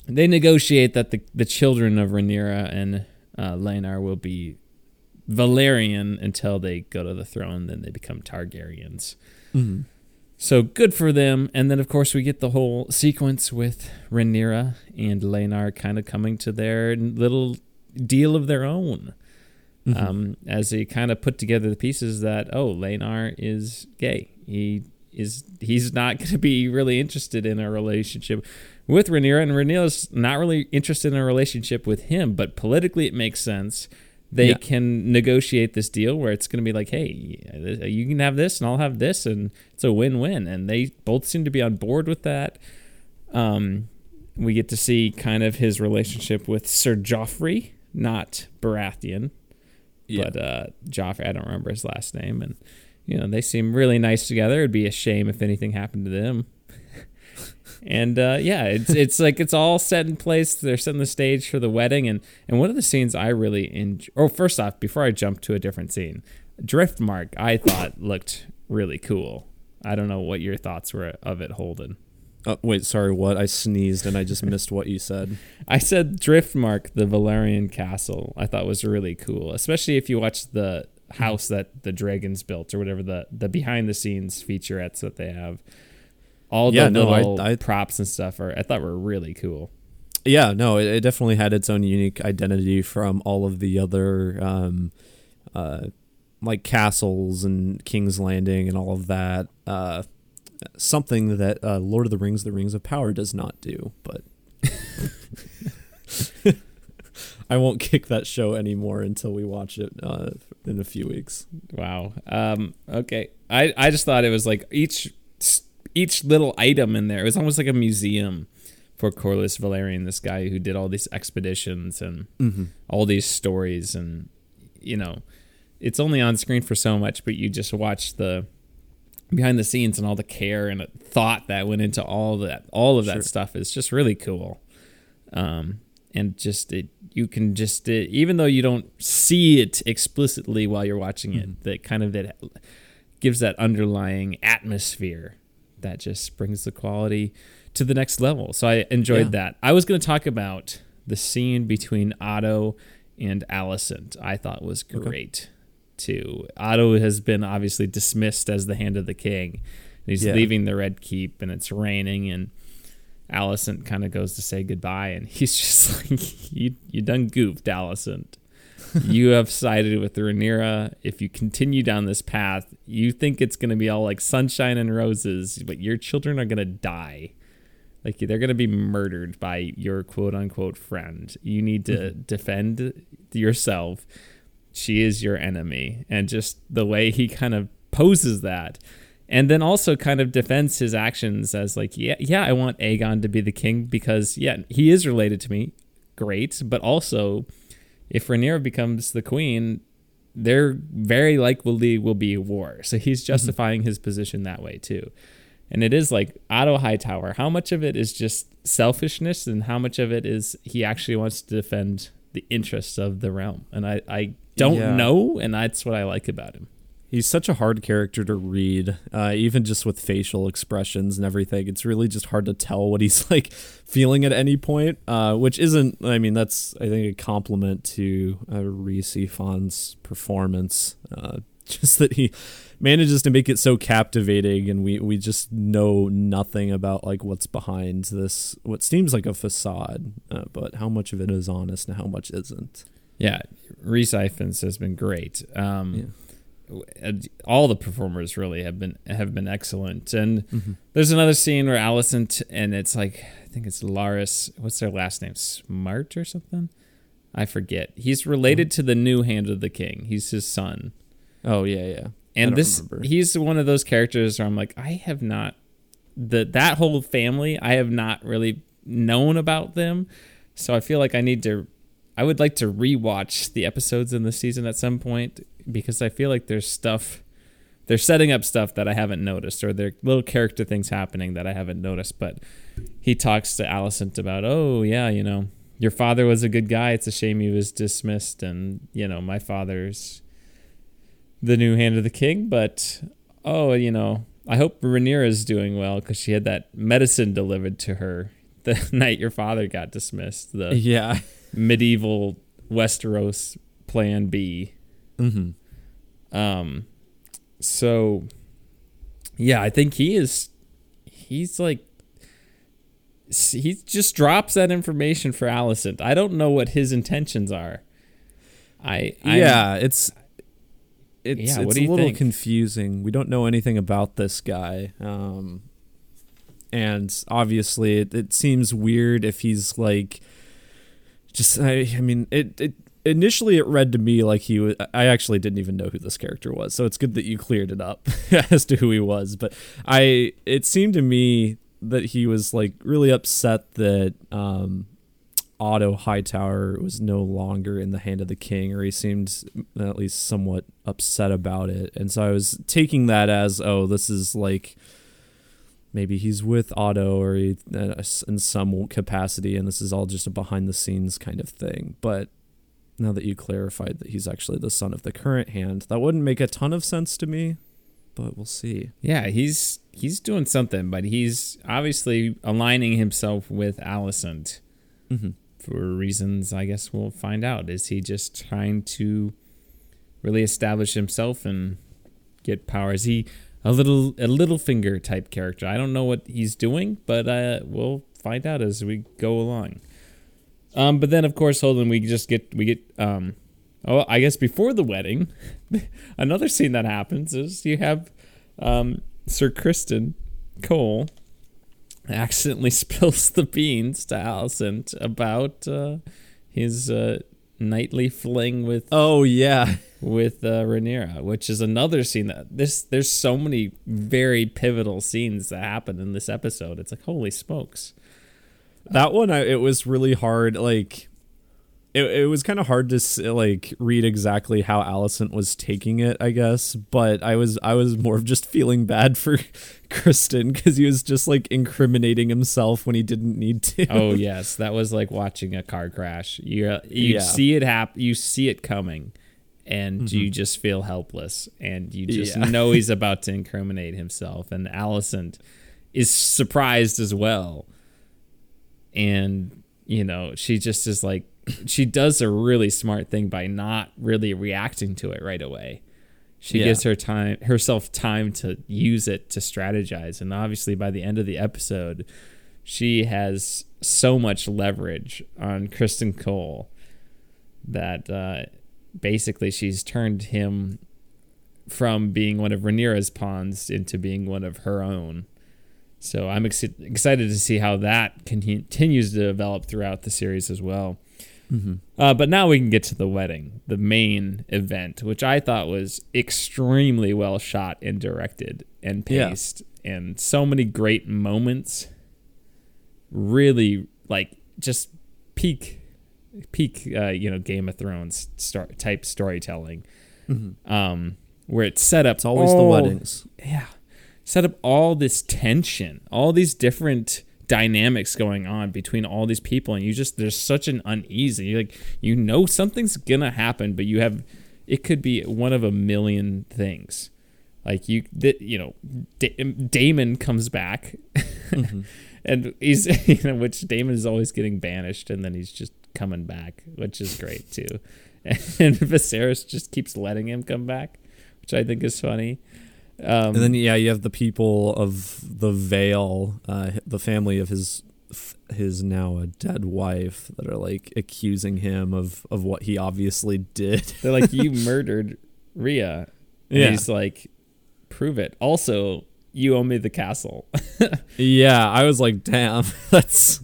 they negotiate that the, the children of Rhaenyra and uh, Laenor will be Velaryon until they go to the throne. Then they become Targaryens. Mm-hmm. So good for them. And then, of course, we get the whole sequence with Rhaenyra and Laenor kind of coming to their little deal of their own. Mm-hmm. Um, as they kind of put together the pieces that, oh, Laenor is gay. He is he's not [LAUGHS] going to be really interested in a relationship with Rhaenyra, and Rhaenyra's not really interested in a relationship with him. But politically, it makes sense. They Yeah. can negotiate this deal where it's going to be like, hey, you can have this, and I'll have this, and it's a win-win. And they both seem to be on board with that. Um, we get to see kind of his relationship with Sir Joffrey, not Baratheon, Yeah. but uh, Joffrey. I don't remember his last name, and you know they seem really nice together. It'd be a shame if anything happened to them. And uh, yeah, it's it's like it's all set in place. They're setting the stage for the wedding, and and one of the scenes I really enjoy. Oh, first off, before I jump to a different scene, Driftmark I thought looked really cool. I don't know what your thoughts were of it, Holden. Uh, wait, sorry, what? I sneezed and I just missed what you said. [LAUGHS] I said Driftmark, the Velaryon castle, I thought was really cool, especially if you watch the house that the dragons built or whatever the the behind the scenes featurettes that they have. All the Yeah, no, I- I- props and stuff are I thought were really cool. Yeah, no, it, it definitely had its own unique identity from all of the other, um, uh, like castles and King's Landing and all of that. Uh, something that uh, Lord of the Rings: The Rings of Power does not do, but. [LAUGHS] I won't kick that show anymore until we watch it uh, in a few weeks. Wow. Um, okay. I, I just thought it was like each each little item in there. It was almost like a museum for Corlys Velaryon, this guy who did all these expeditions and Mm-hmm. all these stories and you know, it's only on screen for so much, but you just watch the behind the scenes and all the care and thought that went into all that all of that Sure. stuff is just really cool. Um and just it you can just it, even though you don't see it explicitly while you're watching it, that kind of it gives that underlying atmosphere that just brings the quality to the next level. So I enjoyed Yeah. that. I was going to talk about the scene between Otto and Alicent. I thought was great too. Otto has been obviously dismissed as the hand of the king. And he's Yeah. leaving the Red Keep and it's raining and Alicent kind of goes to say goodbye and [LAUGHS] he's just like you you done goofed Alicent. [LAUGHS] you have sided with Rhaenyra. If you continue down this path, you think it's going to be all like sunshine and roses, but your children are going to die. Like they're going to be murdered by your quote unquote friend. You need to mm-hmm. defend yourself. She is your enemy. And just the way he kind of poses that. And then also kind of defends his actions as like, yeah, yeah, I want Aegon to be the king because yeah, he is related to me. Great, but also if Rhaenyra becomes the queen, there very likely will be war. So he's mhm. justifying his position that way too. And it is like Otto Hightower. How much of it is just selfishness, and how much of it is he actually wants to defend the interests of the realm? And I, I, don't Yeah. know, and that's what I like about him. He's such a hard character to read, uh, even just with facial expressions and everything. It's really just hard to tell what he's [LAUGHS] like feeling at any point, uh, which isn't. I mean, that's I think a compliment to uh, Rhys Ifans' performance. Uh, [LAUGHS] just that he manages to make it so captivating, and we we just know nothing about like what's behind this what seems like a facade, uh, but how much of it is honest and how much isn't. Yeah, Rhys Ifans has been great. Um, uh, All the performers really have been have been excellent. And mm-hmm. there's another scene where Alicent t- and it's like I think it's Larys. What's their last name? Smart or something? I forget. He's related to the new Hand of the King. He's his son. Oh yeah, yeah. And this remember. he's one of those characters where I'm like I have not the that whole family I have not really known about them. So I feel like I need to I would like to rewatch the episodes in the season at some point because I feel like there's stuff they're setting up stuff that I haven't noticed or there are little character things happening that I haven't noticed. But he talks to Alicent about, oh yeah, you know, your father was a good guy. It's a shame he was dismissed, and you know, my father's the new hand of the king. But oh, you know, I hope Rhaenyra's doing well because she had that medicine delivered to her [LAUGHS] the night your father got dismissed. The yeah. medieval Westeros Plan B. Mm-hmm. Um, so yeah, I think he is. He's like he just drops that information for Alicent. I don't know what his intentions are. I I'm- yeah, it's it's Yeah, it's a little think? confusing. We don't know anything about this guy, um, and obviously, it, it seems weird if he's like just. I, I mean, it it initially it read to me like he was. I actually didn't even know who this character was, so it's good that you cleared it up [LAUGHS] as to who he was. But I, it seemed to me that he was like really upset that. Um, Otto Hightower was no longer in the hand of the king, or he seemed at least somewhat upset about it. And so I was taking that as, oh, this is like maybe he's with Otto or he, uh, in some capacity, and this is all just a behind the scenes kind of thing. But now that you clarified that he's actually the son of the current hand, that wouldn't make a ton of sense to me, but we'll see. Yeah, he's he's doing something, but he's obviously aligning himself with Alicent Mm-hmm. for reasons I guess we'll find out. Is he just trying to really establish himself and get power? Is he a little a little finger type character? I don't know what he's doing, but uh, we'll find out as we go along. Um, but then of course, Holden, we just get we get um, oh, I guess before the wedding, [LAUGHS] another scene that happens is you have um, Sir Criston Cole accidentally [LAUGHS] spills the beans to Alicent about uh, his uh, nightly fling with Oh, yeah. with uh, Rhaenyra, which is another scene that this there's so many very pivotal scenes that happen in this episode. It's like holy smokes. That one I, it was really hard like it, it was kind of hard to like read exactly how Alicent was taking it I guess but I was I was more of just feeling bad for [LAUGHS] Criston because he was just like incriminating himself when he didn't need to Oh [LAUGHS] yes, that was like watching a car crash. You uh, you Yeah. see it happen, you see it coming, and you just feel helpless, and you just Yeah. know he's [LAUGHS] about to incriminate himself. And Alicent is surprised as well, and you know she just is like she does a really smart thing by not really reacting to it right away. She Yeah. gives her time herself time to use it to strategize, and obviously by the end of the episode, she has so much leverage on Criston Cole that uh, basically she's turned him from being one of Rhaenyra's pawns into being one of her own. So I'm ex- excited to see how that continues to develop throughout the series as well. Uh, but now we can get to the wedding, the main event, which I thought was extremely well shot and directed and Yeah. paced, and so many great moments. Really, like just peak, peak, uh, you know, Game of Thrones star- type storytelling, um, where it's set up. it's always the weddings yeah set up all this tension all these different dynamics going on between all these people and you just there's such an uneasy you like you know something's gonna happen but you have it could be one of a million things. Like you, th- you know, da- Daemon comes back, mm-hmm. [LAUGHS] and he's [LAUGHS] you know, which Daemon is always getting banished, and then he's just coming back, which is great too. [LAUGHS] And Viserys just keeps letting him come back, which I think is funny. Um, and then yeah, you have the people of the Vale, uh, the family of his his now a dead wife that are like accusing him of of what he obviously did. They're like, "You [LAUGHS] murdered Rhea." And yeah. he's like, "Prove it." Also, you owe me the castle. [LAUGHS] yeah, I was like, "Damn, [LAUGHS] that's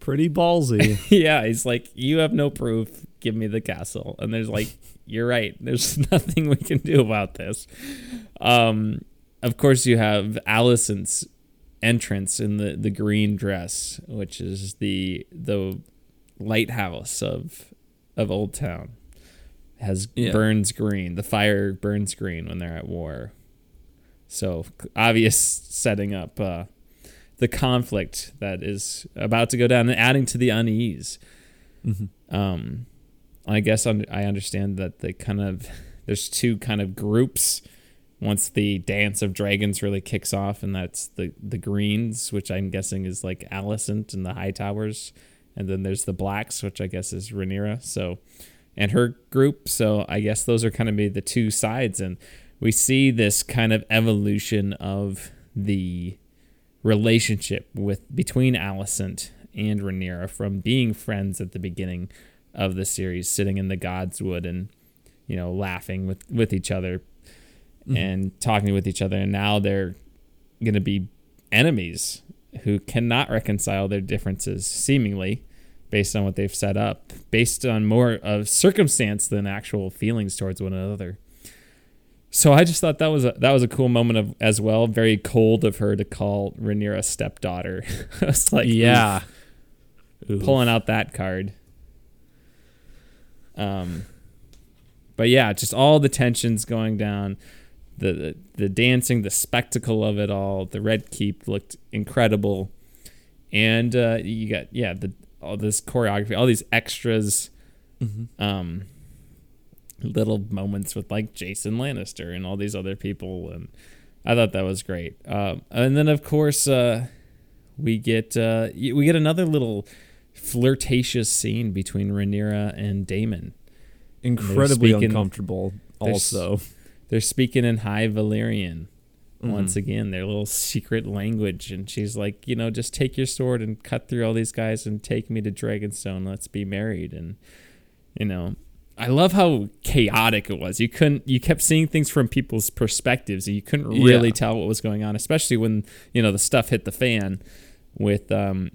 pretty ballsy." yeah, he's like, "You have no proof. Give me the castle." And there's like, "You're right. There's [LAUGHS] nothing we can do about this." Um, of course, you have Alicent's entrance in the, the green dress, which is the the lighthouse of of Old Town. has yeah. burns green. The fire burns green when they're at war. So obvious setting up uh, the conflict that is about to go down and adding to the unease. Mm-hmm. Um, I guess I understand that the kind of [LAUGHS] there's two kind of groups once the dance of dragons really kicks off, and that's the the greens, which I'm guessing is like Alicent and the High Towers, and then there's the blacks, which I guess is Rhaenyra. So, and her group. So I guess those are kind of the two sides, and we see this kind of evolution of the relationship with between Alicent and Rhaenyra from being friends at the beginning of the series, sitting in the Godswood and you know laughing with with each other mm-hmm. and talking with each other. And now they're going to be enemies who cannot reconcile their differences, seemingly, based on what they've set up, based on more of circumstance than actual feelings towards one another. So I just thought that was a that was a cool moment of as well. Very cold of her to call Rhaenyra stepdaughter. [LAUGHS] I was like, yeah, oof. pulling out that card. Um, but yeah, just all the tensions going down the, the, the dancing, the spectacle of it all. The red keep looked incredible, and uh, you got yeah the all this choreography, all these extras, mm-hmm. um, little moments with like Jason Lannister and all these other people, and I thought that was great. Um, and then of course uh, we get uh, we get another little flirtatious scene between Rhaenyra and Daemon. Incredibly uncomfortable. Also, they're speaking in High Valyrian mm-hmm. once again, their little [LAUGHS] secret language. And she's like, you know, just take your sword and cut through all these guys and take me to Dragonstone. Let's be married. And, you know, I love how chaotic it was. You couldn't, you kept seeing things from people's perspectives. And you couldn't really yeah. tell what was going on, especially when, you know, the stuff hit the fan with, um,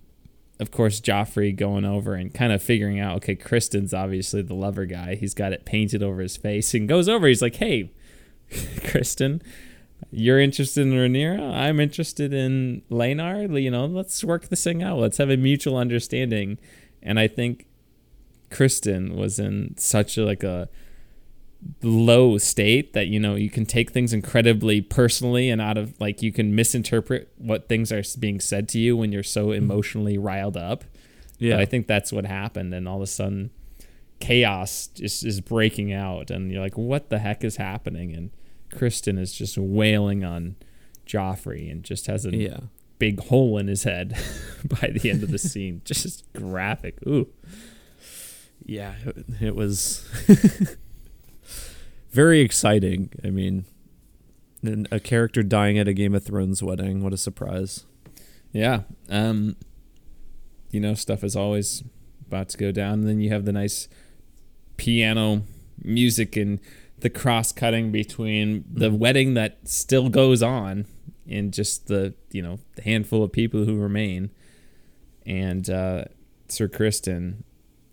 of course, Joffrey going over and kind of figuring out, okay, Criston's obviously the lover guy. He's got it painted over his face and goes over. He's like, hey, [LAUGHS] Criston, you're interested in Rhaenyra. I'm interested in Laenor. You know, let's work this thing out. Let's have a mutual understanding. And I think Criston was in such a like a low state that you know you can take things incredibly personally and out of like you can misinterpret what things are being said to you when you're so mm-hmm. emotionally riled up. Yeah, but I think that's what happened, and all of a sudden chaos just is breaking out and you're like what the heck is happening and Criston is just wailing on Joffrey and just has a yeah. big hole in his head [LAUGHS] by the end of the scene [LAUGHS] just graphic ooh yeah it, it was [LAUGHS] very exciting i mean a character dying at a game of thrones wedding what a surprise yeah um you know stuff is always about to go down and then you have the nice piano music and the cross cutting between the mm-hmm. wedding that still goes on and just the you know the handful of people who remain and uh, Sir Criston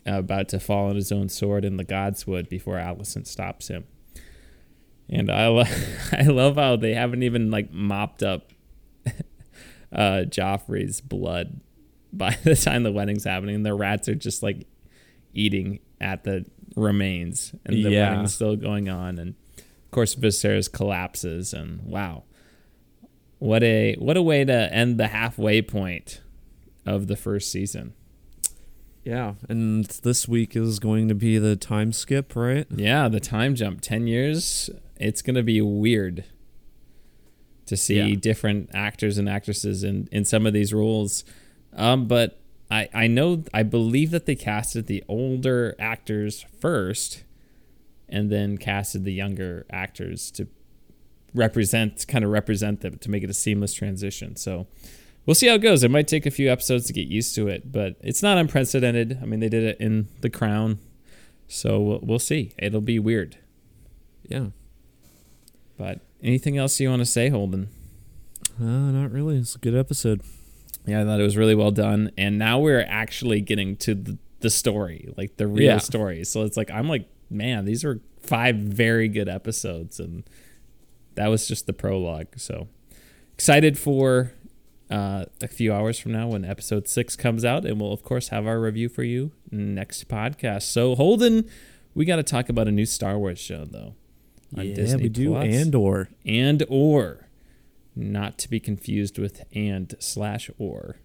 about to fall on his own sword in the Godswood before Alicent stops him. And I lo- [LAUGHS] I love how they haven't even like mopped up [LAUGHS] uh, Joffrey's blood by [LAUGHS] the time the wedding's happening. And the rats are just like eating at the remains, and the yeah. wedding's still going on, and of course Viserys collapses, and wow, what a what a way to end the halfway point of the first season. Yeah, and this week is going to be the time skip, right? Yeah, the time jump, 10 years. It's going to be weird to see Yeah. different actors and actresses in, in some of these roles. Um, but I, I know, I believe that they casted the older actors first and then casted the younger actors to represent, kind of represent them to make it a seamless transition. So we'll see how it goes. It might take a few episodes to get used to it, but it's not unprecedented. I mean, they did it in The Crown. So we'll, we'll see. It'll be weird. Yeah. But anything else you want to say, Holden? Uh, not really. It's a good episode. Yeah, I thought it was really well done. And now we're actually getting to the, the story, like the real Yeah. story. So it's like, I'm like, man, these are five very good episodes. And that was just the prologue. So excited for uh, a few hours from now when episode six comes out. And we'll, of course, have our review for you next podcast. So, Holden, we got to talk about a new Star Wars show, though. on yeah, Disney we do. Plus. And or and or not to be confused with and slash or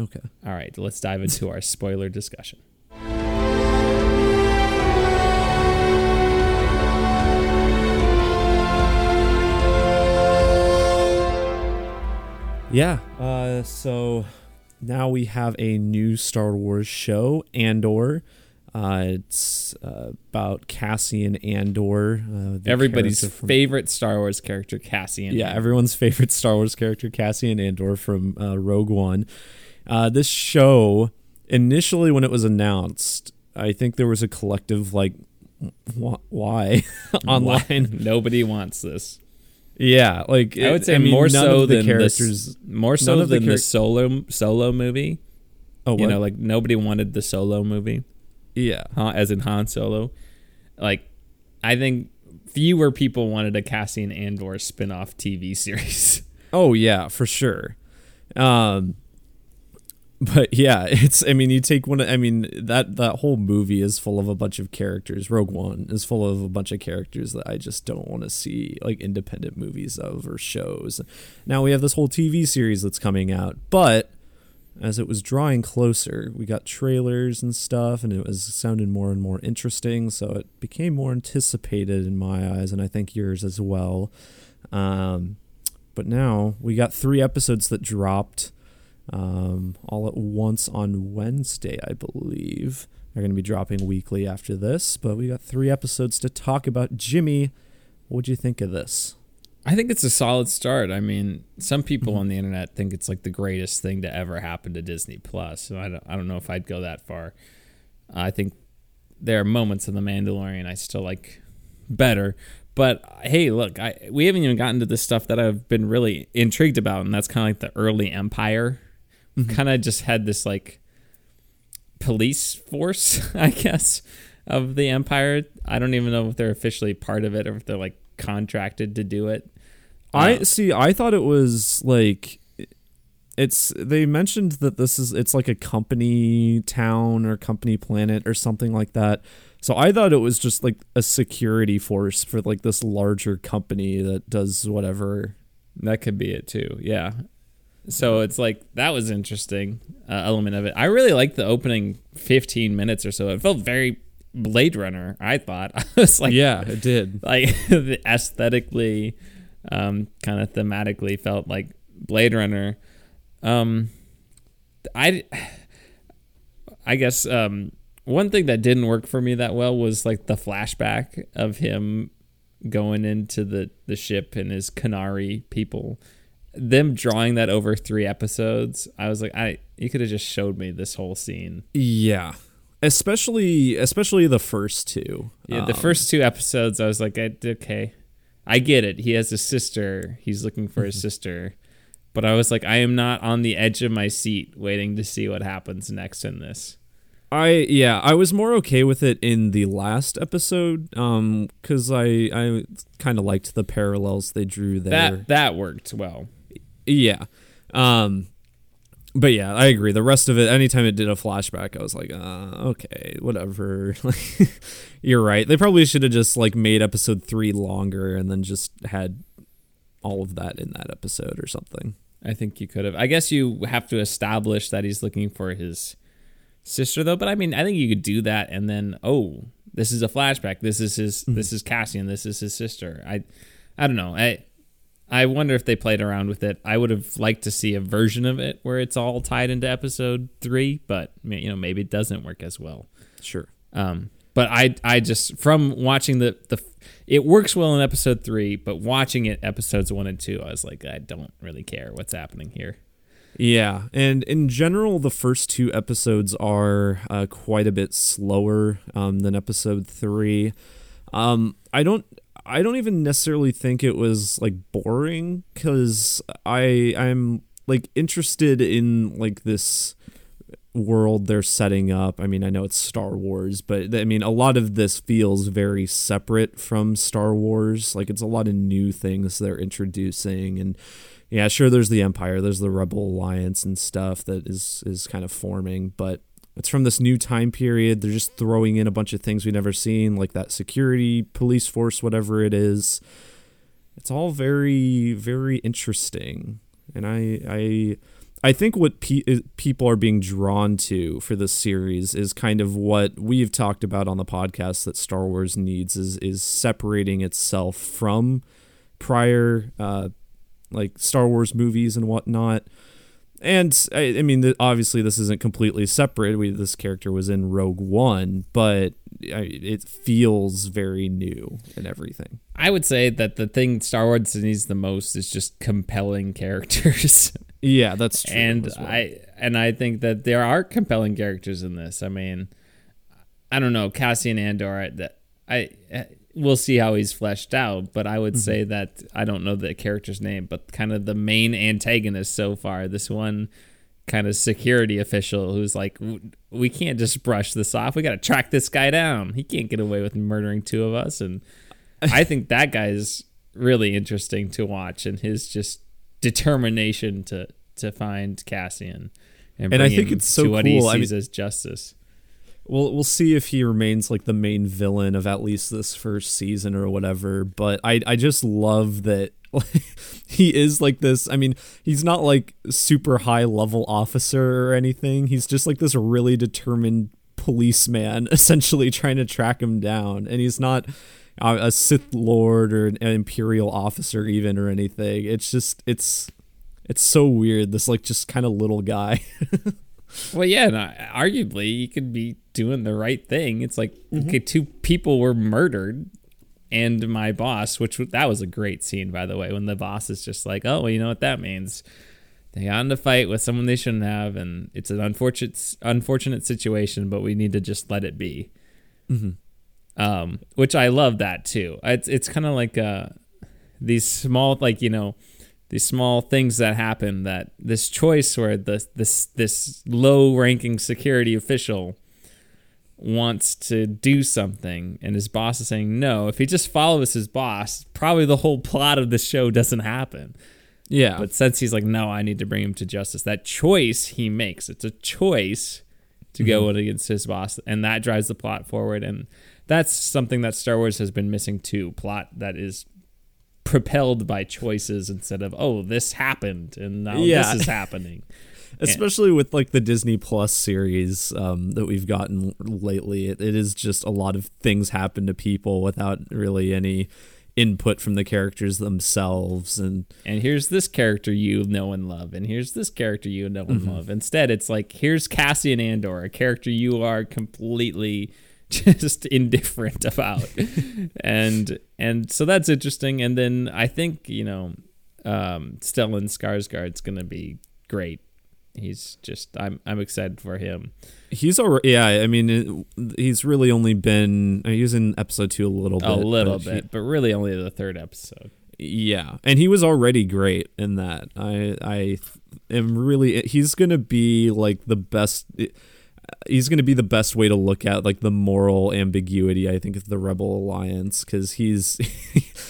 okay. all right let's dive into our spoiler discussion Yeah. Uh, so now we have a new Star Wars show, Andor. Uh, it's uh, about Cassian Andor. Uh, everybody's from- favorite star wars character cassian yeah, everyone's favorite Star Wars character, Cassian Andor from uh, Rogue One. Uh, this show, initially when it was announced, I think there was a collective like, wh- why [LAUGHS] online? nobody wants this yeah, like i would say mean, more so the than characters. this, more so of the than the, solo solo movie. Oh, you know like nobody wanted the solo movie. Yeah, huh, as in han solo. Like i think fewer people wanted a cassian andor spin-off tv series. [LAUGHS] Oh yeah, for sure. Um but yeah, [LAUGHS] it's I mean you take one I mean that that whole movie is full of a bunch of characters. Rogue One is full of a bunch of characters that I just don't want to see like independent movies of or shows. Now we have this whole TV series that's coming out, but as it was drawing closer, we got trailers and stuff and it was sounding more and more interesting, so it became more anticipated in my eyes and I think yours as well. Um but now we got three episodes that dropped um, all at once on Wednesday, I believe. They're going to be dropping weekly after this, but we got three episodes to talk about. Jimmy, what'd you think of this? I think it's a solid start. I mean, some people on the internet think it's like the greatest thing to ever happen to Disney Plus. So I don't, I don't know if I'd go that far. I think there are moments in The Mandalorian I still like better. But hey, look, I we haven't even gotten to the stuff that I've been really intrigued about, and that's kind of like the early Empire. Kind of just had this like police force, [LAUGHS] I guess, of the Empire. I don't even know if they're officially part of it or if they're like contracted to do it. I Uh, see. I thought it was like it's. They mentioned that this is. It's like a company town or company planet or something like that. So I thought it was just like a security force for like this larger company that does whatever. That could be it too. Yeah. So it's like that was interesting uh, element of it. I really liked the opening 15 minutes or so. It felt very Blade Runner. I thought [LAUGHS] I was like, yeah, it did. [LAUGHS] like the aesthetically, um, kind of thematically felt like Blade Runner. Um, I, I guess um, one thing that didn't work for me that well was like the flashback of him going into the the ship and his Kenari people. Them drawing that over three episodes, I was like, I you could have just showed me this whole scene. Yeah. Especially especially the first two. Yeah, the Um, first two episodes, I was like, I, okay, I get it. He has a sister. He's looking for his [LAUGHS] sister. But I was like, I am not on the edge of my seat waiting to see what happens next in this. I yeah, I was more okay with it in the last episode um cuz I I kind of liked the parallels they drew there. That that worked well. Yeah. Um but yeah, I agree. The rest of it, anytime it did a flashback, I was like, uh, okay, whatever. [LAUGHS] You're right. They probably should have just like made episode three longer and then just had all of that in that episode or something. I think you could have. I guess you have to establish that he's looking for his sister though. But I mean, I think you could do that, and then oh, this is a flashback. This is his. Mm-hmm. This is Cassian. This is his sister. I, I don't know. I, I wonder if they played around with it. I would have liked to see a version of it where it's all tied into episode three, but you know maybe it doesn't work as well. Sure. Um, but I I just from watching the the it works well in episode three, but watching it episodes one and two, I was like, I don't really care what's happening here. Yeah, and in general, the first two episodes are uh, quite a bit slower um, than episode three. Um, I don't, I don't even necessarily think it was like boring because I, I'm like interested in like this world they're setting up. I mean, I know it's Star Wars, but I mean, a lot of this feels very separate from Star Wars. Like it's a lot of new things they're introducing and yeah, sure there's the Empire, there's the Rebel Alliance and stuff that is is kind of forming, but it's from this new time period. They're just throwing in a bunch of things we've never seen, like that security police force, whatever it is. It's all very, very interesting, and I, I, I think what pe- people are being drawn to for this series is kind of what we've talked about on the podcast that Star Wars needs is is separating itself from prior uh, like Star Wars movies and whatnot. And I, I mean, the, obviously, this isn't completely separate. We, this character was in Rogue One, but I, it feels very new and everything. I would say that the thing Star Wars needs the most is just compelling [LAUGHS] characters. Yeah, that's true. and well. I and I think that there are compelling characters in this. I mean, I don't know Cassian Andor. That I we'll see how he's fleshed out, but I would Mm-hmm. say that I don't know the character's name, but kind of the main antagonist so far. This one kind of security official who's like, we can't just brush this off. We got to track this guy down. He can't get away with murdering two of us. And [LAUGHS] I think that guy is really interesting to watch, and his just determination to to find Cassian. And, And I bring think him it's so to what he cool. I sees mean- as justice. We'll we'll see if he remains like the main villain of at least this first season or whatever. But I I just love that [LAUGHS] he is like this. I mean, he's not like super high level officer or anything. He's just like this really determined policeman, [LAUGHS] essentially trying to track him down. And he's not a a Sith Lord or an imperial officer even or anything. It's just it's it's so weird. This like just kind of little guy. [LAUGHS] Well, yeah, no, arguably you could be doing the right thing. It's like okay, two people were murdered, and my boss, which that was a great scene by the way, when the boss is just like, oh, well, you know what that means. They got in a fight with someone they shouldn't have, and it's an unfortunate unfortunate situation, but we need to just let it be. Um, which I love that too. It's it's kind of like uh, these small like you know these small things that happen that this choice where the this this low ranking security official wants to do something and his boss is saying no if he just follows his boss probably the whole plot of the show doesn't happen yeah. but since he's like no i need to bring him to justice that choice he makes it's a choice to go mm-hmm. against his boss and that drives the plot forward and that's something that star wars has been missing too plot that is propelled by choices instead of oh this happened and now Yeah. this is happening [LAUGHS] especially with like the Disney Plus series um, that we've gotten lately. It, it is just a lot of things happen to people without really any input from the characters themselves, and and here's this character you know and love, and here's this character you know and love. Instead, it's like here's Cassian Andor, a character you are completely [LAUGHS] just indifferent about, and and so that's interesting. And then I think you know, um, Stellan Skarsgård's gonna be great. He's just I'm I'm excited for him. he's already yeah. I mean, it, he's really only been he was in episode two a little bit, a little but he- bit, but really only the third episode. Yeah, and he was already great in that. I I am really he's gonna be like the best. He's gonna be the best way to look at like the moral ambiguity. I think of the Rebel Alliance because he's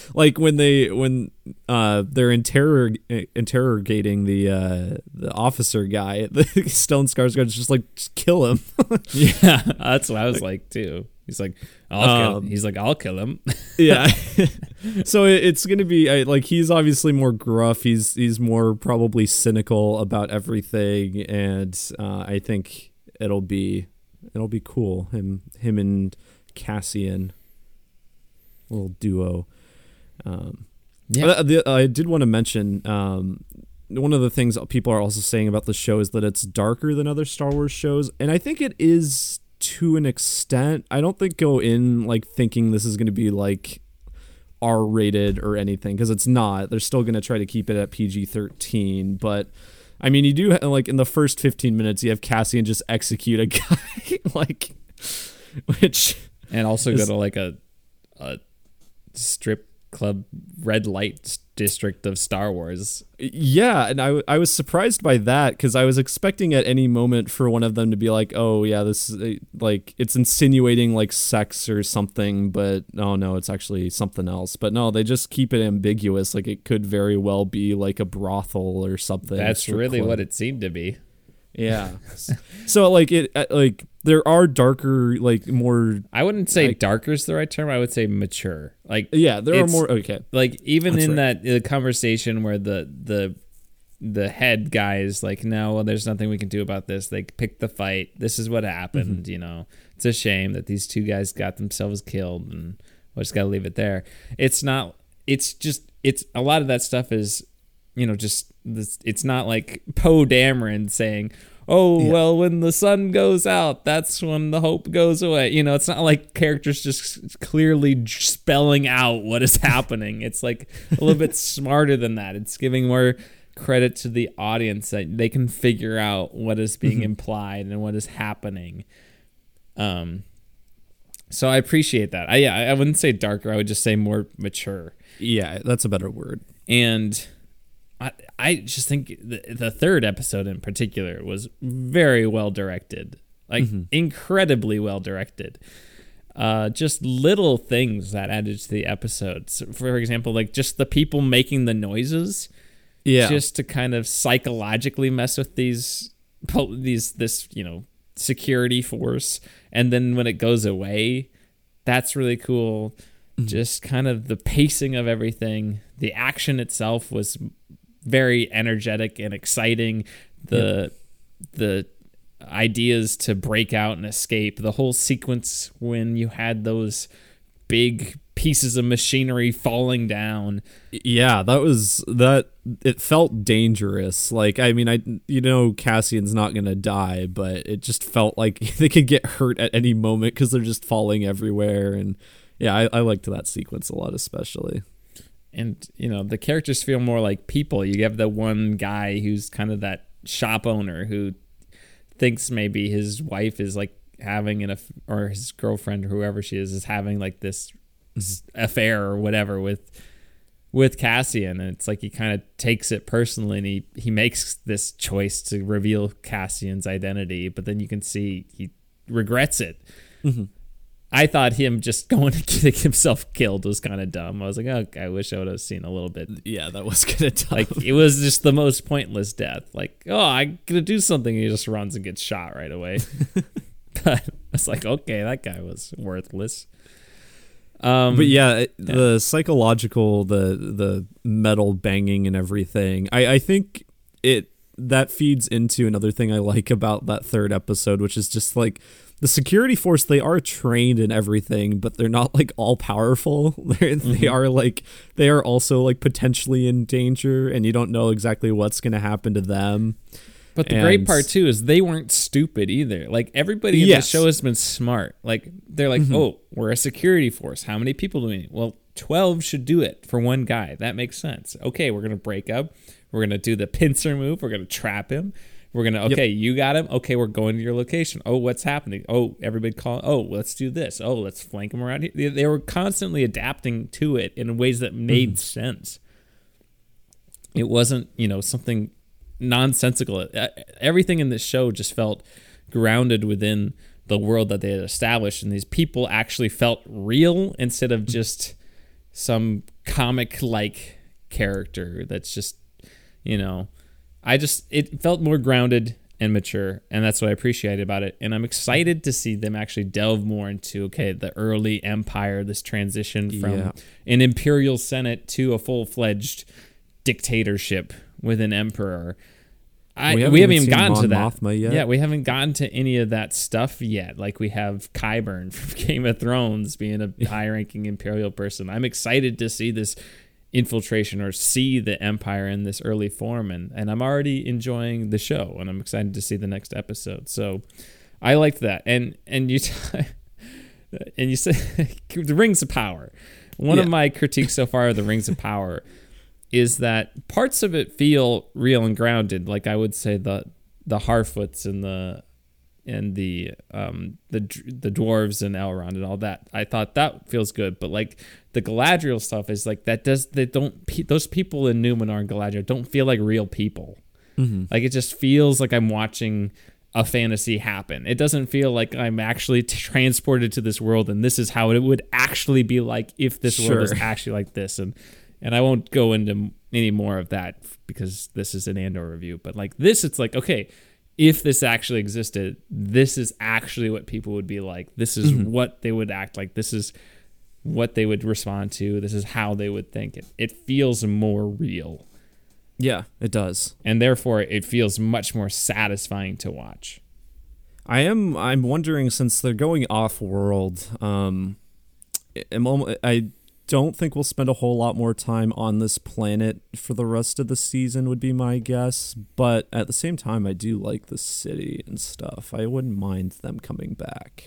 [LAUGHS] like when they when uh they're interrog- interrogating the uh the officer guy. [LAUGHS] The Stone Scars Skarsgård's just like just kill him. [LAUGHS] Yeah, that's what I was like too. He's like, I'll kill. Um, He's like, I'll kill him. yeah so it- it's gonna be I, like he's obviously more gruff he's he's more probably cynical about everything and uh, i think it'll be it'll be cool. Him him and Cassian, little duo. Um, Yeah. the- I did want to mention um, one of the things people are also saying about the show is that it's darker than other Star Wars shows, and I think it is to an extent. I don't think go in like thinking this is going to be like R rated or anything because it's not. They're still going to try to keep it at PG thirteen, but. I mean, you do like in the first 15 minutes, you have Cassian just execute a [LAUGHS] guy, like, which and also Is- go to like a a strip club red light district of Star Wars. Yeah, and I, w- I was surprised by that because I was expecting at any moment for one of them to be like, oh, yeah, this is like, it's insinuating like sex or something, but oh no, it's actually something else. But no, they just keep it ambiguous. Like, it could very well be like a brothel or something. That's really club. what it seemed to be. Yeah. so, like, it, uh, like, there are darker, like, more, I wouldn't say Like- darker is the right term. I would say mature. Like yeah, there are more, okay. like even That's in right. that uh, conversation where the the the head guy is like, no, well, there's nothing we can do about this. They picked the fight. This is what happened. Mm-hmm. You know, it's a shame that these two guys got themselves killed, and we just got to leave it there. It's not. It's just. It's a lot of that stuff is, you know, just this. It's not like Poe Dameron saying. Oh Yeah. well, when the sun goes out, that's when the hope goes away. You know, it's not like characters just clearly spelling out what is [LAUGHS] happening. It's like a little bit [LAUGHS] smarter than that. It's giving more credit to the audience that they can figure out what is being implied and what is happening. Um, so I appreciate that. I yeah, I wouldn't say darker. I would just say more mature. Yeah, that's a better word. And I I just think the, the third episode in particular was very well directed, like incredibly well directed. Uh, just little things that added to the episodes. For example, like just the people making the noises Yeah. just to kind of psychologically mess with these these this you know security force and then when it goes away that's really cool just kind of the pacing of everything the action itself was very energetic and exciting the the ideas to break out and escape the whole sequence when you had those big pieces of machinery falling down Yeah, that was that. It felt dangerous. Like, I mean, I you know Cassian's not gonna die, but it just felt like [LAUGHS] they could get hurt at any moment because they're just falling everywhere. And yeah, I, I liked that sequence a lot, especially. And you know the characters feel more like people. You have the one guy who's kind of that shop owner who thinks maybe his wife is like having an aff- or his girlfriend or whoever she is is having like this mm-hmm. affair or whatever with with Cassian. And it's like he kind of takes it personally and he he makes this choice to reveal Cassian's identity but then you can see he regrets it mm-hmm. I thought him just [LAUGHS] going to getting himself killed was kind of dumb. I was like, oh, I wish I would have seen a little bit. Yeah, that was kind of tough. Like it was just the most pointless death. Like, oh, I'm gonna do something, and he just runs and gets shot right away. [LAUGHS] but I was like, okay, that guy was worthless. Um, but yeah, it- the psychological, the the metal banging and everything. I I think it that feeds into another thing I like about that third episode, which is just like the security force. They are trained in everything, but they're not like all powerful. [LAUGHS] They're, They mm-hmm. are like they are also like potentially in danger, and you don't know exactly what's going to happen to them. But the great part too is they weren't stupid either. Like everybody in Yes. the show has been smart. Like they're like, mm-hmm. oh, we're a security force. How many people do we need? Well, twelve should do it for one guy. That makes sense. Okay, we're gonna break up. We're gonna do the pincer move. We're gonna trap him. We're gonna okay, you got him. Okay, we're going to your location. Oh, what's happening? Oh, everybody call. Oh, let's do this. Oh, let's flank him around here. They, they were constantly adapting to it in ways that made mm-hmm. sense it wasn't you know something nonsensical uh, uh, everything in this show just felt grounded within the world that they had established and these people actually felt real instead of mm-hmm. just some comic like character that's just you know i just it felt more grounded and mature and that's what i appreciated about it and i'm excited to see them actually delve more into okay the early empire this transition from Yeah. an imperial senate to a full-fledged dictatorship with an emperor I, We we haven't haven't, even even gotten Mon to that. Mothma yet. Yeah, we haven't gotten to any of that stuff yet. Like we have Qyburn [LAUGHS] from Game of Thrones being a high-ranking Imperial person. I'm excited to see this infiltration or see the Empire in this early form, and and I'm already enjoying the show, and I'm excited to see the next episode. So I liked that, and and you. T- [LAUGHS] and you said [LAUGHS] the rings of power. One of my critiques so far of the rings of power is that parts of it feel real and grounded. Like I would say the the Harfoots and the and the um the the dwarves and Elrond and all that. I thought that feels good, but like the Galadriel stuff is like that does they don't pe- those people in Numenor and Galadriel don't feel like real people. Like it just feels like I'm watching a fantasy happen. It doesn't feel like I'm actually t- transported to this world and this is how it would actually be like if this world was actually like this and and I won't go into any more of that because this is an Andor review, but like this it's like okay, if this actually existed, this is actually what people would be like. This is what they would act like. This is what they would respond to. This is how they would think. It it feels more real Yeah, it does. and therefore it feels much more satisfying to watch. I am. I'm wondering since they're going off world. Um, I don't think we'll spend a whole lot more time on this planet for the rest of the season. Would be my guess. But at the same time, I do like the city and stuff. I wouldn't mind them coming back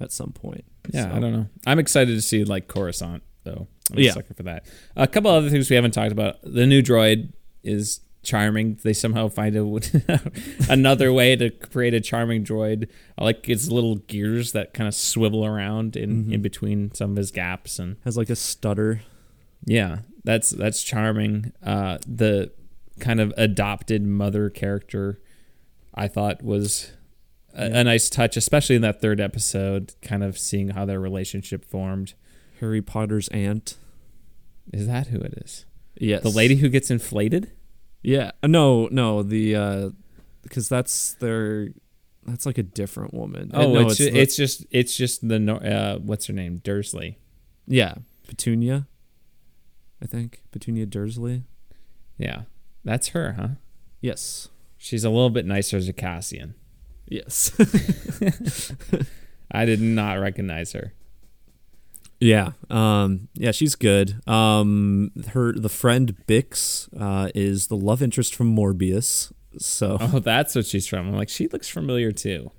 at some point. Yeah, So- I don't know. I'm excited to see like Coruscant though. I'm Yeah. a sucker for that. A couple other things we haven't talked about. The new droid is charming. They somehow find a [LAUGHS] another way to create a charming droid. I like its little gears that kind of swivel around in, in between some of his gaps and Has like a stutter. Yeah, that's that's charming. Uh, the kind of adopted mother character, I thought was a, a nice touch, especially in that third episode. Kind of seeing how their relationship formed. Harry Potter's aunt. Is that who it is? Yes. The lady who gets inflated. Yeah. No, no, the uh because that's their that's like a different woman. Oh, no, it's ju- the- it's just it's just the uh, what's her name Dursley. yeah, Petunia. I think Petunia Dursley. Yeah, that's her, huh? Yes. She's a little bit nicer as a Cassian. Yes. [LAUGHS] [LAUGHS] I did not recognize her. Yeah. Um yeah, she's good. Um her the friend Bix uh is the love interest from Morbius. So [LAUGHS] Oh, that's what she's from. I'm like, she looks familiar too.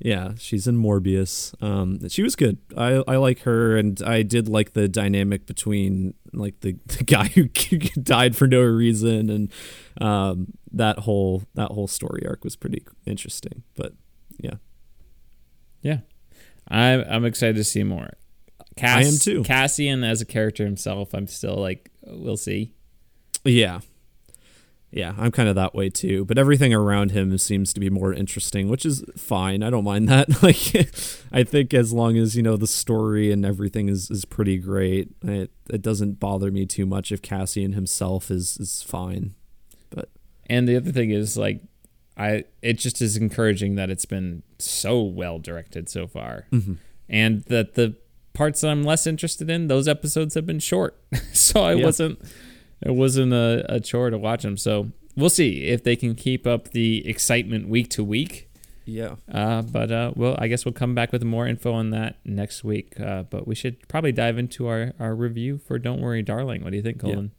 Yeah, she's in Morbius. Um, she was good. I I like her, and I did like the dynamic between like the, [LAUGHS] the guy who [LAUGHS] died for no reason, and um, that whole that whole story arc was pretty interesting. But yeah, Yeah, I'm I'm excited to see more. Cass, I am too. Cassian as a character himself, I'm still like, we'll see. yeah, yeah. I'm kind of that way too. But everything around him seems to be more interesting, which is fine. I don't mind that. [LAUGHS] Like, I think as long as you know the story and everything is is pretty great, it it doesn't bother me too much if Cassian himself is is fine. But and the other thing is like, I it just is encouraging that it's been so well directed so far, mm-hmm. and that the parts that I'm less interested in, those episodes have been short, [LAUGHS] so I Yeah. wasn't it wasn't a, a chore to watch them. So we'll see if they can keep up the excitement week to week. Yeah. Uh, but uh, well, I guess we'll come back with more info on that next week. Uh, but we should probably dive into our, our review for Don't Worry, Darling. What do you think, Colin?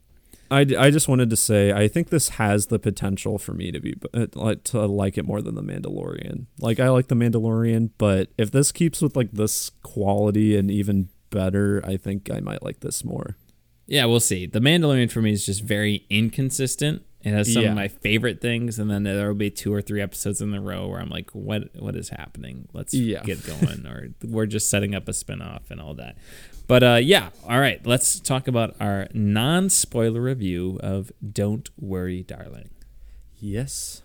I, I just wanted to say I think this has the potential for me to be uh, like to like it more than the Mandalorian. Like I like the Mandalorian, but if this keeps with like this quality and even better, I think I might like this more. Yeah, we'll see. The Mandalorian for me is just very inconsistent. It has some Yeah. of my favorite things, and then there will be two or three episodes in a row where I'm like, "What? What is happening? Let's Yeah. get going." or [LAUGHS] we're just setting up a spinoff and all that. But uh, yeah, all right. Let's talk about our non-spoiler review of Don't Worry, Darling. Yes.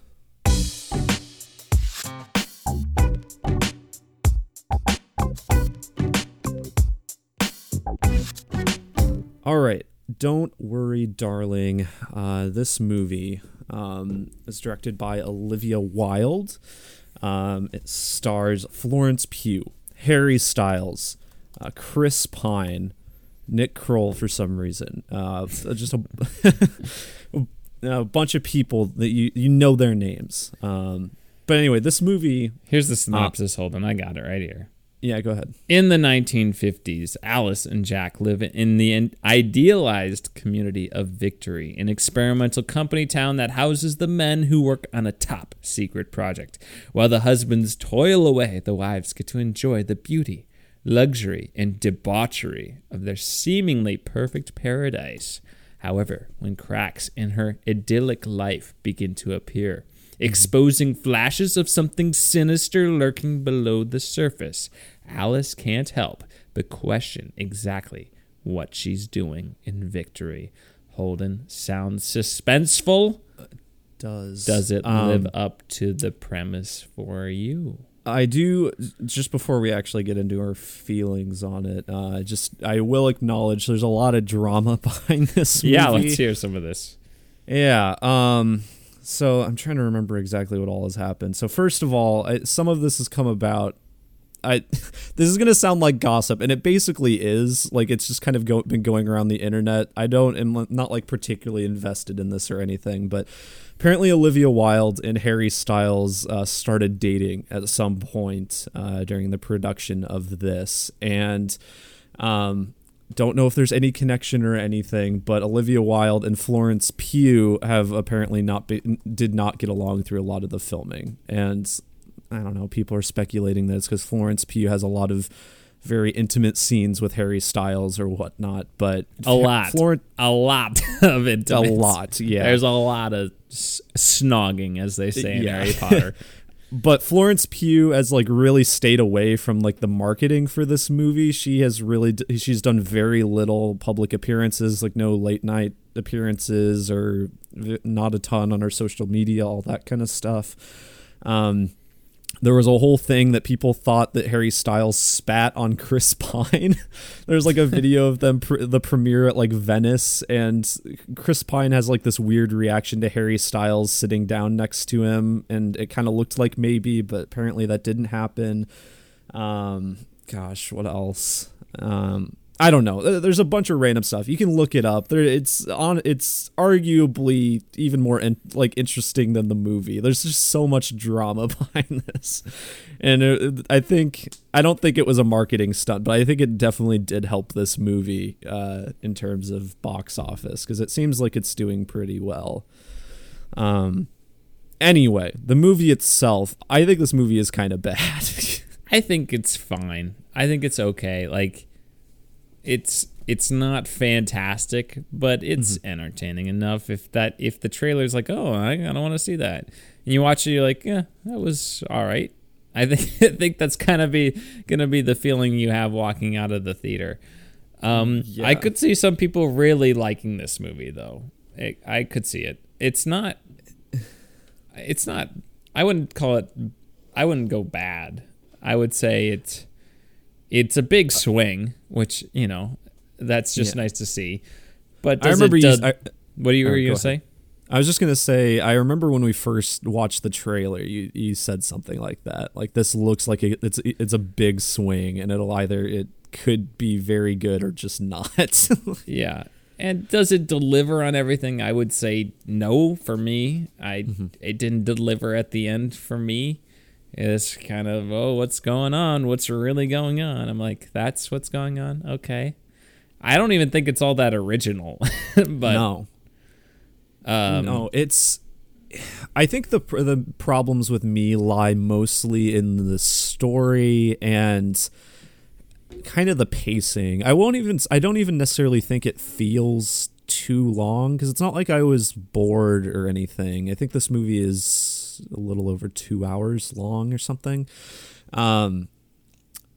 All right. Don't worry, darling. Uh, this movie um, is directed by Olivia Wilde. Um, it stars Florence Pugh, Harry Styles, uh, Chris Pine, Nick Kroll for some reason. Uh, just a [LAUGHS] a bunch of people that you you know their names. Um, but anyway, this movie. Here's the synopsis. Uh, Hold on, I got it right here. Yeah, go ahead. In the 1950s, Alice and Jack live in the idealized community of Victory, an experimental company town that houses the men who work on a top secret project. While the husbands toil away, the wives get to enjoy the beauty, luxury, and debauchery of their seemingly perfect paradise. However, when cracks in her idyllic life begin to appear, mm-hmm. exposing flashes of something sinister lurking below the surface, Alice can't help but question exactly what she's doing in victory. Holden sounds suspenseful. Does does it um, live up to the premise for you? I do. Just before we actually get into our feelings on it, uh, just I will acknowledge there's a lot of drama [LAUGHS] behind this. Movie. Yeah, let's hear some of this. Yeah. Um. So I'm trying to remember exactly what all has happened. So first of all, I, some of this has come about I [LAUGHS] this is gonna sound like gossip, and it basically is. Like it's just kind of go, been going around the internet. I don't am not like particularly invested in this or anything, but apparently Olivia Wilde and Harry Styles uh, started dating at some point uh, during the production of this, and um, don't know if there's any connection or anything, but Olivia Wilde and Florence Pugh have apparently not been, did not get along through a lot of the filming, and I don't know, people are speculating this because Florence Pugh has a lot of very intimate scenes with Harry Styles or whatnot, but a lot, Florence, a lot of it, a lot. Yeah, there's a lot of s- snogging, as they say in yeah. Harry Potter. [LAUGHS] but Florence Pugh has like really stayed away from like the marketing for this movie. She has really she's done very little public appearances, like no late night appearances or not a ton on her social media, all that kind of stuff. Um, there was a whole thing that people thought that Harry Styles spat on Chris [LAUGHS] Pine. There's like a video of them pr- the premiere at like Venice and Chris Pine has like this weird reaction to Harry Styles sitting down next to him and it kind of looked like maybe but apparently that didn't happen. Um gosh, what else? Um I don't know. There's a bunch of random stuff. You can look it up. There, it's on. It's arguably even more in, like interesting than the movie. There's just so much drama [LAUGHS] behind this, and it, I think I don't think it was a marketing stunt, but I think it definitely did help this movie uh, in terms of box office because it seems like it's doing pretty well. Um. Anyway, the movie itself, I think this movie is kind of [LAUGHS] bad. I think it's fine. I think it's okay. Like it's it's not fantastic, but it's mm-hmm. entertaining enough. If that if the trailer's like, oh, I, I don't want to see that, and you watch it, you're like, yeah, that was all right. I [LAUGHS] think I think that's kind of be gonna be the feeling you have walking out of the theater. Um, yeah. I could see some people really liking this movie though. It, I could see it. It's not. It's not. I wouldn't call it. I wouldn't go bad. I would say it's it's a big swing, which you know that's just yeah. nice to see. But I remember it, you. I, what do you, were you gonna say? I was just gonna say I remember when we first watched the trailer, you you said something like that. Like this looks like a, it's it's a big swing, and it'll either it could be very good or just not. [LAUGHS] yeah. And does it deliver on everything? I would say no for me. I mm-hmm. it didn't deliver at the end for me it's kind of oh what's going on? What's really going on? I'm like that's what's going on? Okay. I don't even think it's all that original [LAUGHS] but no. um, no it's i think the the problems with me lie mostly in the story and kind of the pacing. I won't even i don't even necessarily think it feels too long because it's not like i was bored or anything. I think this movie is a little over two hours long or something. Um,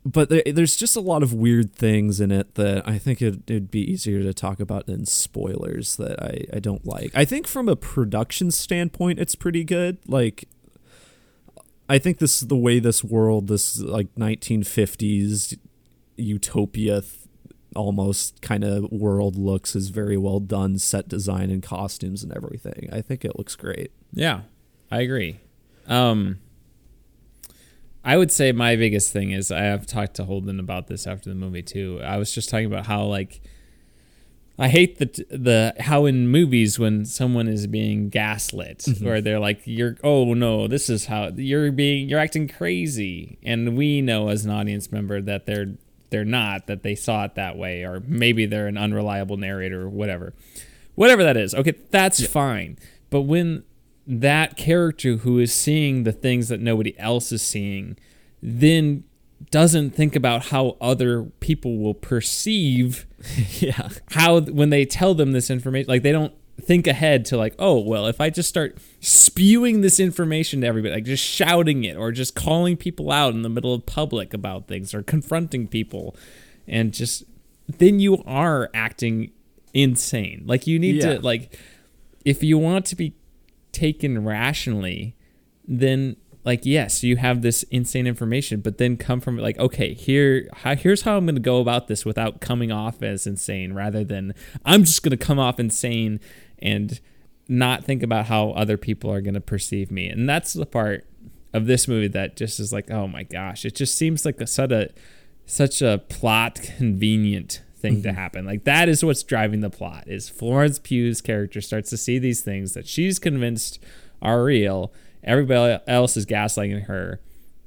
but there, there's just a lot of weird things in it that I think it, would be easier to talk about than spoilers that I, I don't like. I think from a production standpoint, it's pretty good. Like, I think this is the way this world, this like 1950s utopia th- almost kind of world looks is very well done set design and costumes and everything. I think it looks great. Yeah. I agree. Um, I would say my biggest thing is I have talked to Holden about this after the movie too. I was just talking about how like I hate the the how in movies when someone is being gaslit, Mm-hmm. where they're like, "You're oh no, this is how you're being you're acting crazy," and we know as an audience member that they're they're not that they saw it that way, or maybe they're an unreliable narrator or whatever, whatever that is. Okay, that's fine. But when that character who is seeing the things that nobody else is seeing, then doesn't think about how other people will perceive [LAUGHS] yeah. how when they tell them this information like they don't think ahead to like oh well if i just start spewing this information to everybody like just shouting it or just calling people out in the middle of public about things or confronting people and just then you are acting insane like you need Yeah. to like if you want to be taken rationally then like yes you have this insane information but then come from like okay here how, here's how i'm going to go about this without coming off as insane rather than i'm just going to come off insane and not think about how other people are going to perceive me. And that's the part of this movie that just is like oh my gosh it just seems like a such a such a plot convenient thing to happen. Like that is what's driving the plot is florence pugh's character starts to see these things that she's convinced are real. Everybody else is gaslighting her.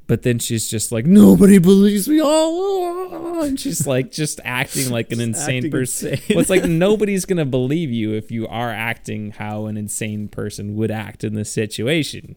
But then she's just like nobody believes me. Oh and she's like just [LAUGHS] acting like an insane person. insane. well, it's like [LAUGHS] nobody's gonna believe you if you are acting how an insane person would act in this situation.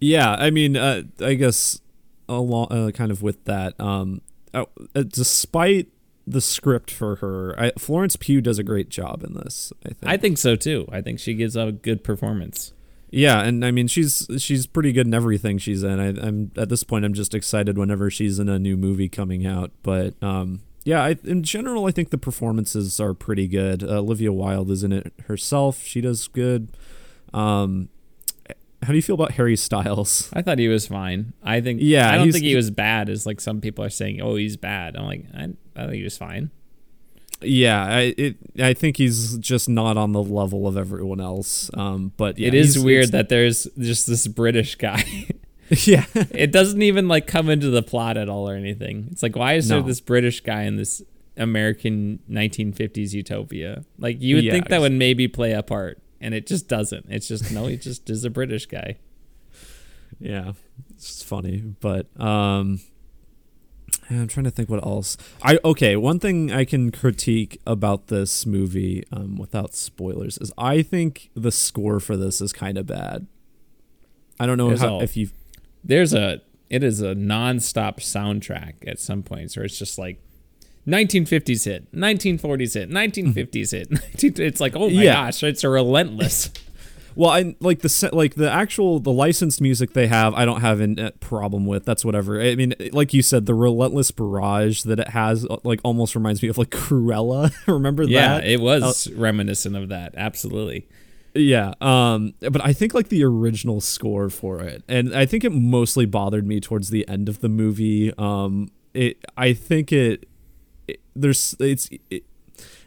Yeah, I mean, uh, I guess along uh, kind of with that, um, uh, uh, despite the script for her, I, Florence Pugh does a great job in this. I think. i think so too i think she gives a good performance yeah, and I mean, she's she's pretty good in everything she's in. I, I'm at this point, I'm just excited whenever she's in a new movie coming out. But um, yeah, I, in general, I think the performances are pretty good. Uh, Olivia Wilde is in it herself; she does good. Um, how do you feel about Harry Styles? I thought he was fine. I think. Yeah, I don't think he was bad. As like some people are saying, oh, he's bad. I'm like, I, I think he was fine. Yeah, I it I think he's just not on the level of everyone else. Um, but yeah, it is weird that there's just this British guy. [LAUGHS] yeah, it doesn't even like come into the plot at all or anything. It's like, why is there this British guy in this American 1950s utopia? Like you would Yeah, think that would maybe play a part, and it just doesn't. It's just no, he just is a British guy. yeah, it's funny, but um, I'm trying to think what else. I okay, one thing I can critique about this movie, um, without spoilers, is I think the score for this is kind of bad. I don't know There's how, if you There's a it is a non-stop soundtrack at some points where it's just like 1950s hit, 1940s hit, 1950s hit. 19, [LAUGHS] it's like, oh my Yeah. gosh, it's a relentless. [LAUGHS] Well, I like the like the actual the licensed music they have. I don't have a uh, problem with. That's whatever. I mean, like you said, the relentless barrage that it has, uh, like almost reminds me of like Cruella. [LAUGHS] Remember yeah, that? Yeah, it was reminiscent of that. Absolutely. Yeah. Um. But I think like the original score for it, and I think it mostly bothered me towards the end of the movie. Um. It. I think it. It there's. It's. It,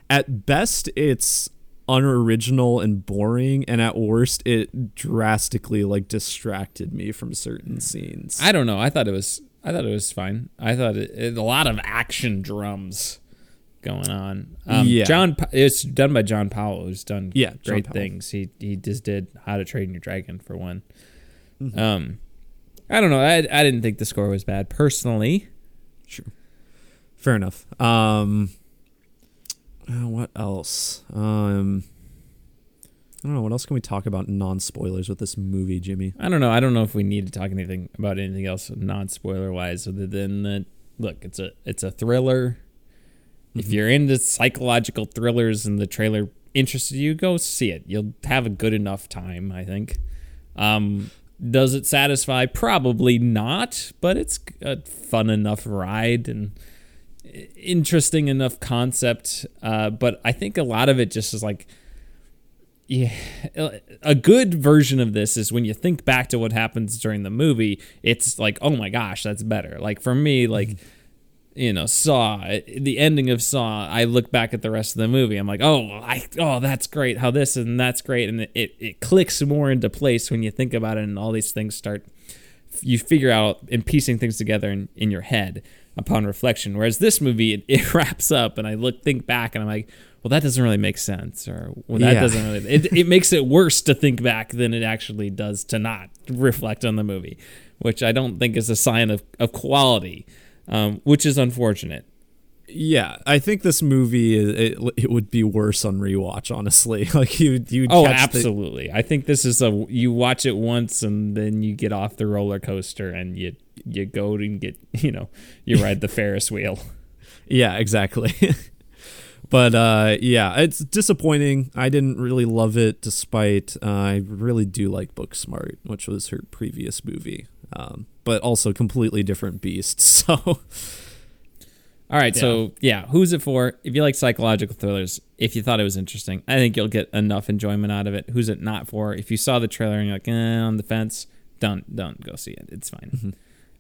at best, it's unoriginal and boring and at worst it drastically like distracted me from certain scenes I don't know. I thought it was. I thought it was fine. I thought it, it- a lot of action drums going on. Um, Yeah. John. It's done by John Powell, who's done Yeah, great things. He he just did How to Train Your Dragon for one. Mm-hmm. Um, I don't know. I I didn't think the score was bad personally. Sure. Fair enough. Um uh, what else? Um I don't know, what else can we talk about non spoilers with this movie, Jimmy? I don't know. I don't know if we need to talk anything about anything else non spoiler wise other than that. Look, it's a it's a thriller. If you're into psychological thrillers and the trailer interested you, go see it. You'll have a good enough time, I think. Um, does it satisfy? Probably not, but it's a fun enough ride and interesting enough concept. Uh, but I think a lot of it just is like yeah, a good version of this is when you think back to what happens during the movie, it's like, oh my gosh, that's better. Like for me, like you know, Saw, the ending of Saw, I look back at the rest of the movie, I'm like, oh, I, oh, that's great, how this and that's great, and it, it clicks more into place when you think about it, and all these things start you figure out and piecing things together in, in your head upon reflection. Whereas this movie, it, it [LAUGHS] wraps up, and I look think back, and I'm like, well, that doesn't really make sense, or well, that Yeah. doesn't really. It, it makes it worse to think back than it actually does to not reflect on the movie, which I don't think is a sign of of quality, um, which is unfortunate. Yeah, I think this movie it, it would be worse on rewatch. Honestly, [LAUGHS] like you you Oh, catch the- absolutely. I think this is a you watch it once and then you get off the roller coaster and you you go and get [LAUGHS] you know you [LAUGHS] ride the Ferris wheel. Yeah, exactly. but uh, yeah, it's disappointing. I didn't really love it, despite uh, I really do like Booksmart, which was her previous movie, um, but also completely different beast. So All right, so yeah, who's it for? If you like psychological thrillers, if you thought it was interesting, I think you'll get enough enjoyment out of it. Who's it not for? If you saw the trailer and you're like, eh, on the fence, don't don't go see it. It's fine.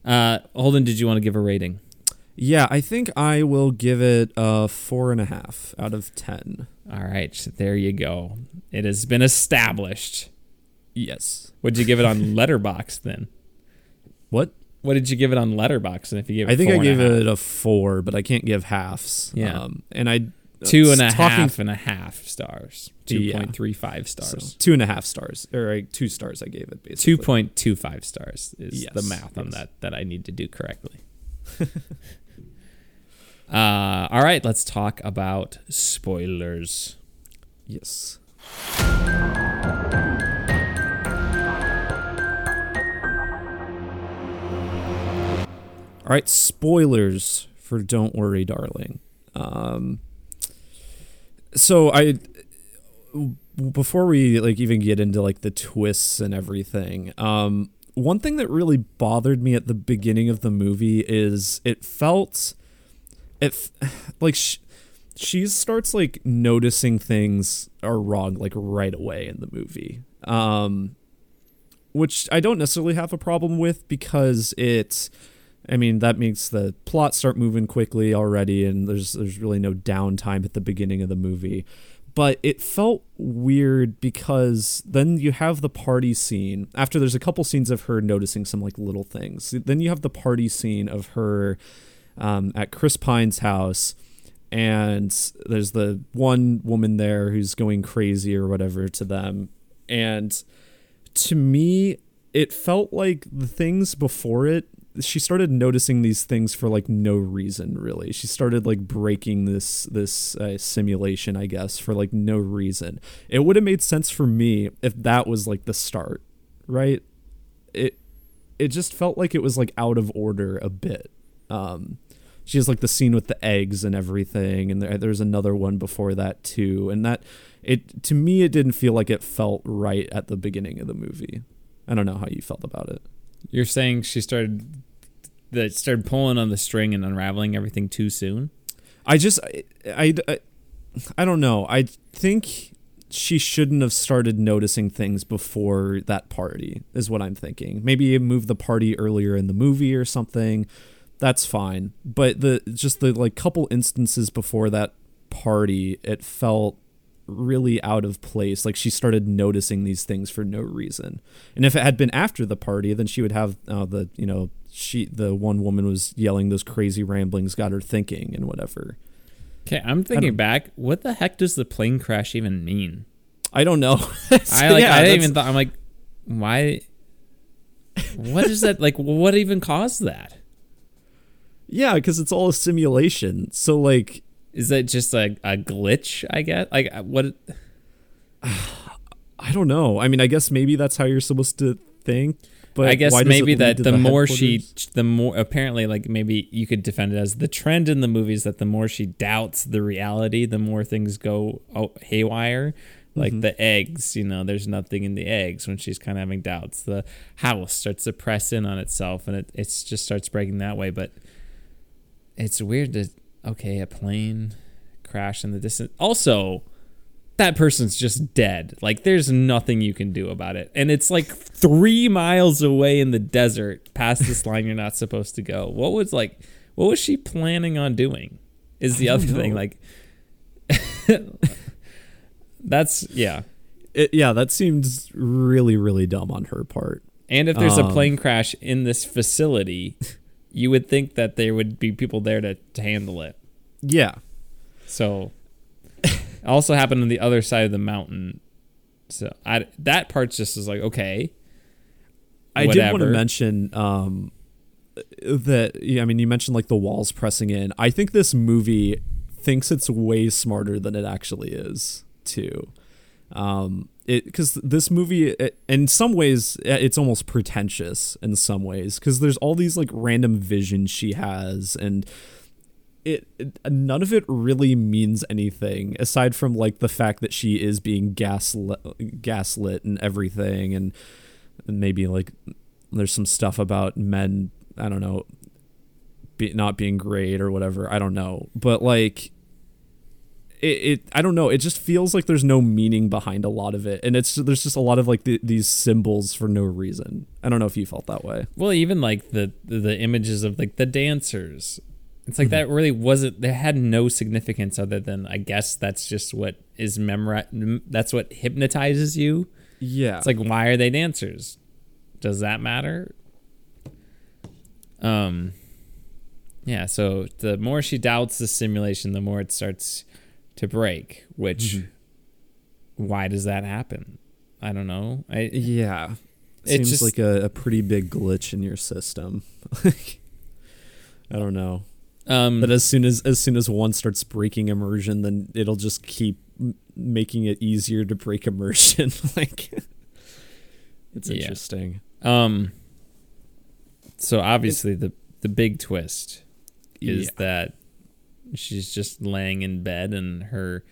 Uh, Holden, did you want to give a rating? yeah, I think I will give it a four and a half out of ten. All right, so there you go. It has been established. Yes. Would you give it on Letterboxd then? What? What did you give it on Letterboxd? And if you gave it I think I gave it a four, but I can't give halves. Yeah. Um, and I two and a talking- half and a half stars. Two Yeah. point three five so stars. two and a half stars, or uh, two stars. I gave it basically. Two point two five stars is the Yes, math on yes. that that I need to do correctly. [LAUGHS] uh, all right, let's talk about spoilers. Yes. All right, spoilers for Don't Worry, Darling. Um, so I before we like even get into like the twists and everything, um, one thing that really bothered me at the beginning of the movie is it felt it f- [SIGHS] like sh- she starts like noticing things are wrong like right away in the movie um which i don't necessarily have a problem with because it i mean that makes the plot start moving quickly already and there's there's really no downtime at the beginning of the movie. But it felt weird because then you have the party scene. After there's a couple scenes of her noticing some like little things. Then you have the party scene of her um, at chris pine's house and there's the one woman there who's going crazy or whatever to them. And to me it felt like the things before it she started noticing these things for like no reason really. She started like breaking this this uh, simulation i guess for like no reason. It would have made sense for me if that was like the start right? It it just felt like it was like out of order a bit. Um she has like the scene with the eggs and everything and there, there's another one before that too and that it to me it didn't feel like it felt right at the beginning of the movie. I don't know how you felt about it. You're saying she started that started pulling on the string and unraveling everything too soon? i just I, I i don't know. I think she shouldn't have started noticing things before that party is what i'm thinking. Maybe move the party earlier in the movie or something. That's fine. But the just the like couple instances before that party it felt really out of place. Like she started noticing these things for no reason. And if it had been after the party then she would have uh, the you know she the one woman was yelling those crazy ramblings got her thinking and whatever Okay, I'm thinking back. What the heck does the plane crash even mean? i don't know [LAUGHS] [LAUGHS] I like. Yeah, I didn't even thought. I'm like, why? What is that? Like, what even caused that? yeah because it's all a simulation so like Is that just a, a glitch? I guess. Like, uh, what? [SIGHS] i don't know i mean i guess maybe that's how you're supposed to think but I guess maybe that to the, more she, the more apparently, like maybe you could defend it as the trend in the movies that the more she doubts the reality, the more things go oh, haywire. Like Mm-hmm. the eggs, you know, there's nothing in the eggs when she's kind of having doubts. The house starts to press in on itself, and it it's just starts breaking that way. But it's weird to okay, a plane crash in the distance. Also, that person's just dead. Like there's nothing you can do about it. And it's like three miles away in the desert past this line you're not supposed to go. What was like what was she planning on doing? Is the other don't thing. Like [LAUGHS] that's yeah. it, yeah, that seems really, really dumb on her part. And if there's a Um, plane crash in this facility, you would think that there would be people there to, to handle it. Yeah. So, it also happened on the other side of the mountain. So I, that part just is like okay. I did want to mention um, that. Yeah, I mean, you mentioned like the walls pressing in. I think this movie thinks it's way smarter than it actually is, too. Um, it because this movie, it, in some ways, it's almost pretentious in some ways because there's all these like random visions she has and. It, it none of it really means anything aside from like the fact that she is being gaslit gaslit and everything and and maybe like there's some stuff about men i don't know be, not being great or whatever i don't know. But like it, it i don't know it just feels like there's no meaning behind a lot of it and it's there's just a lot of like the, these symbols for no reason. I don't know if you felt that way. Well, even like the the images of like the dancers, it's Mm-hmm. like that really wasn't. They had no significance other than I guess that's just what is memori- That's what hypnotizes you. yeah It's like why are they dancers? Does that matter? Um. Yeah. So the more she doubts the simulation, the more it starts to break. Which, Mm-hmm. why does that happen? I don't know. I yeah It's seems just- like a, a pretty big glitch in your system [LAUGHS] like i don't know um. that as soon as as soon as one starts breaking immersion then it'll just keep m- making it easier to break immersion [LAUGHS] like it's Yeah. interesting Um. So obviously the the big twist is Yeah. that she's just laying in bed and her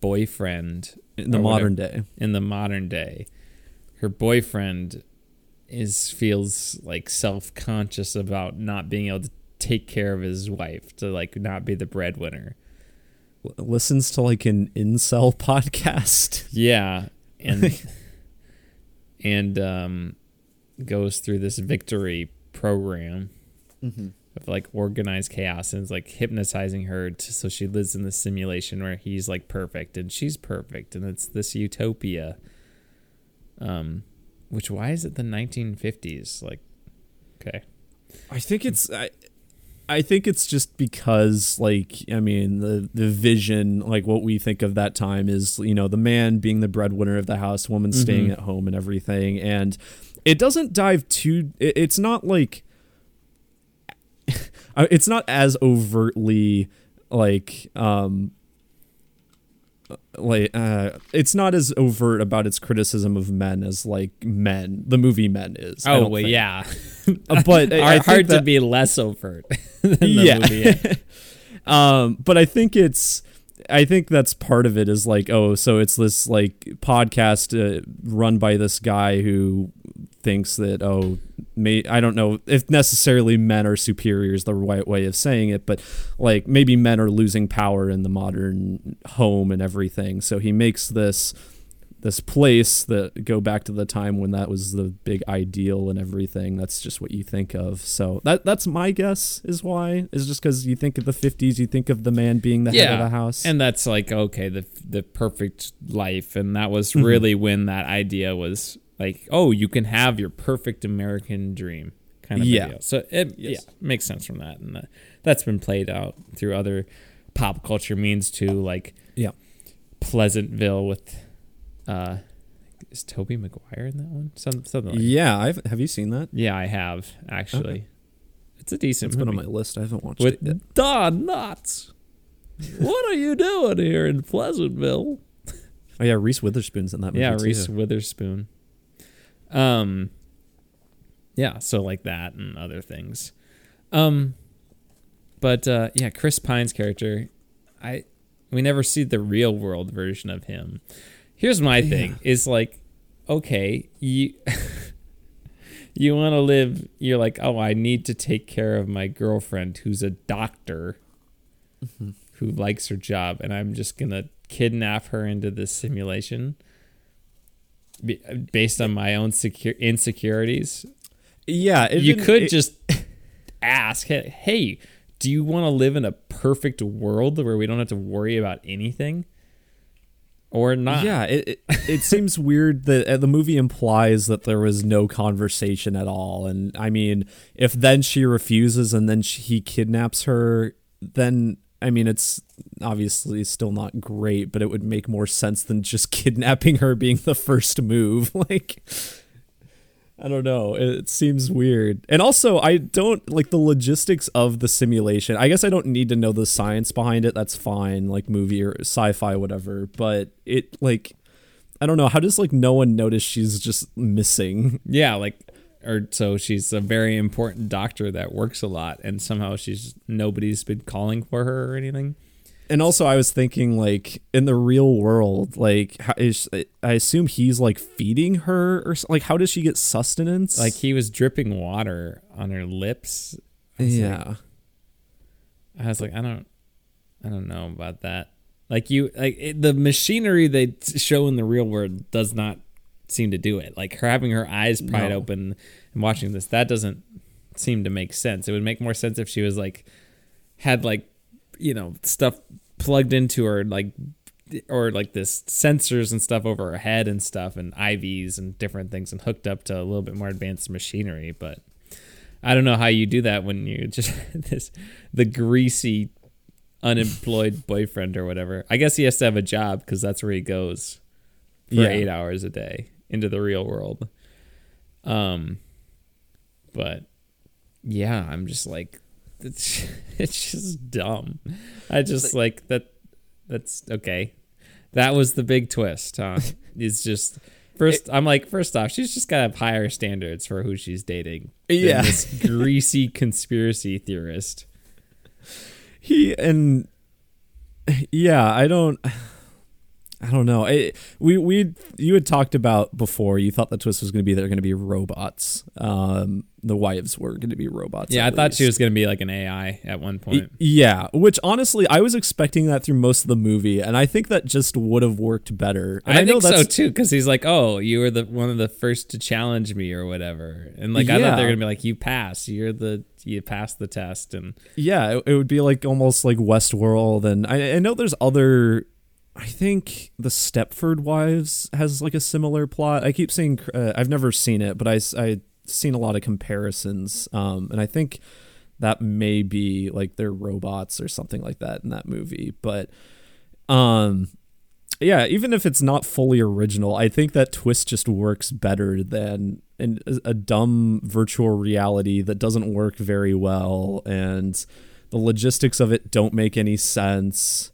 boyfriend in the modern day in the modern day, her boyfriend is feels like self conscious about not being able to take care of his wife to like not be the breadwinner. L- listens to like an incel [LAUGHS] podcast Yeah, and [LAUGHS] and um, goes through this victory program of like organized chaos and is like hypnotizing her to, so she lives in this simulation where he's like perfect and she's perfect and it's this utopia. Um, which why is it the 1950s? Like, okay, I think it's I, I think it's just because like I mean the the vision like what we think of that time is you know the man being the breadwinner of the house, woman staying Mhm. at home and everything, and it doesn't dive too. it- It's not like [LAUGHS] uh, it's not as overtly like um like uh it's not as overt about its criticism of men as like men the movie men is oh well, yeah, [LAUGHS] Uh, but I- [LAUGHS] I are think hard to be less overt [LAUGHS] than the Yeah. movie. Yeah. um but i think it's i think that's part of it is like oh so it's this like podcast uh, run by this guy who thinks that oh may i don't know if necessarily men are superior is the right way of saying it but like maybe men are losing power in the modern home and everything. So he makes this this place that go back to the time when that was the big ideal and everything. That's just what you think of. So that that's my guess is why. Is just because you think of the 50s you think of the man being the head of the house. And that's like okay, the the perfect life, and that was Mm-hmm. really when that idea was like, oh, you can have your perfect American dream kind of Yeah. deal. So it Yes. yeah makes sense from that, and uh, that's been played out through other pop culture means too, like yeah Pleasantville with uh, is Tobey Maguire in that one? Some something like yeah I've, have you seen that yeah, I have actually. It's a decent it's been on my list i haven't watched it yet. with Don Knotts. what are you doing here in Pleasantville? oh yeah reese witherspoon's in that movie yeah, too. Reese Witherspoon. Um, yeah, so like that and other things. Um, but uh, yeah, Chris Pine's character, I we never see the real world version of him. Here's my thing: is like, okay, you. [LAUGHS] You want to live, you're like, oh, I need to take care of my girlfriend who's a doctor who likes her job, and I'm just to kidnap her into this simulation based on my own secure insecurities. yeah you could it- just ask, hey, hey, do you want to live in a perfect world where we don't have to worry about anything? or not. Yeah, it, it, it seems [LAUGHS] weird that uh, the movie implies that there was no conversation at all. And I mean, if then she refuses and then she, he kidnaps her, then I mean, it's obviously still not great, but it would make more sense than just [LAUGHS] kidnapping her being the first move. [LAUGHS] like, I don't know. It seems weird. And also, I don't like the logistics of the simulation. I guess I don't need to know the science behind it. That's fine, like movie or sci fi, whatever. But it, like, I don't know. How does, like, no one notice she's just missing? [LAUGHS] Yeah, like, or so she's a very important doctor that works a lot, and somehow she's nobody's been calling for her or anything and also I was thinking like in the real world, like how is I assume he's like feeding her or like how does she get sustenance? Like he was dripping water on her lips. I yeah. Like, I was like, I don't, I don't know about that. Like you, like it, the machinery they show in the real world does not seem to do it. Like her having her eyes pried no. open and watching this, that doesn't seem to make sense. It would make more sense if she was like had like you know stuff plugged into her like or like this sensors and stuff over her head and stuff and IVs and different things and hooked up to a little bit more advanced machinery but I don't know how you do that when you [LAUGHS] just this the greasy unemployed [LAUGHS] boyfriend or whatever. I guess he has to have a job because that's where he goes for yeah. 8 hours a day into the real world. Um but yeah, I'm just like [LAUGHS] it's it's just dumb. I just like that. That's okay. That was the big twist, huh? [LAUGHS] it's just first. It, I'm like, first off, she's just gotta have higher standards for who she's dating. Yeah, this [LAUGHS] greasy conspiracy theorist. He and yeah, I don't. I don't know. I, we we you had talked about before. You thought the twist was going to be they're going to be robots. Um, the wives were going to be robots. Yeah, I thought she was going to be like an AI at one point. Yeah, which honestly, I was expecting that through most of the movie, and I think that just would have worked better. And I, I think so too, because he's like, "Oh, you were the one of the first to challenge me, or whatever," and like yeah. I thought they're going to be like, "You pass. You're the you pass the test," and yeah, it, it would be like almost like Westworld, and I, I know there's other I think the Stepford Wives has like a similar plot. I keep saying uh, I've never seen it, but I I've seen a lot of comparisons, um, and I think that may be like they're robots or something like that in that movie. But um, yeah, even if it's not fully original, I think that twist just works better than an, a dumb virtual reality that doesn't work very well, and the logistics of it don't make any sense,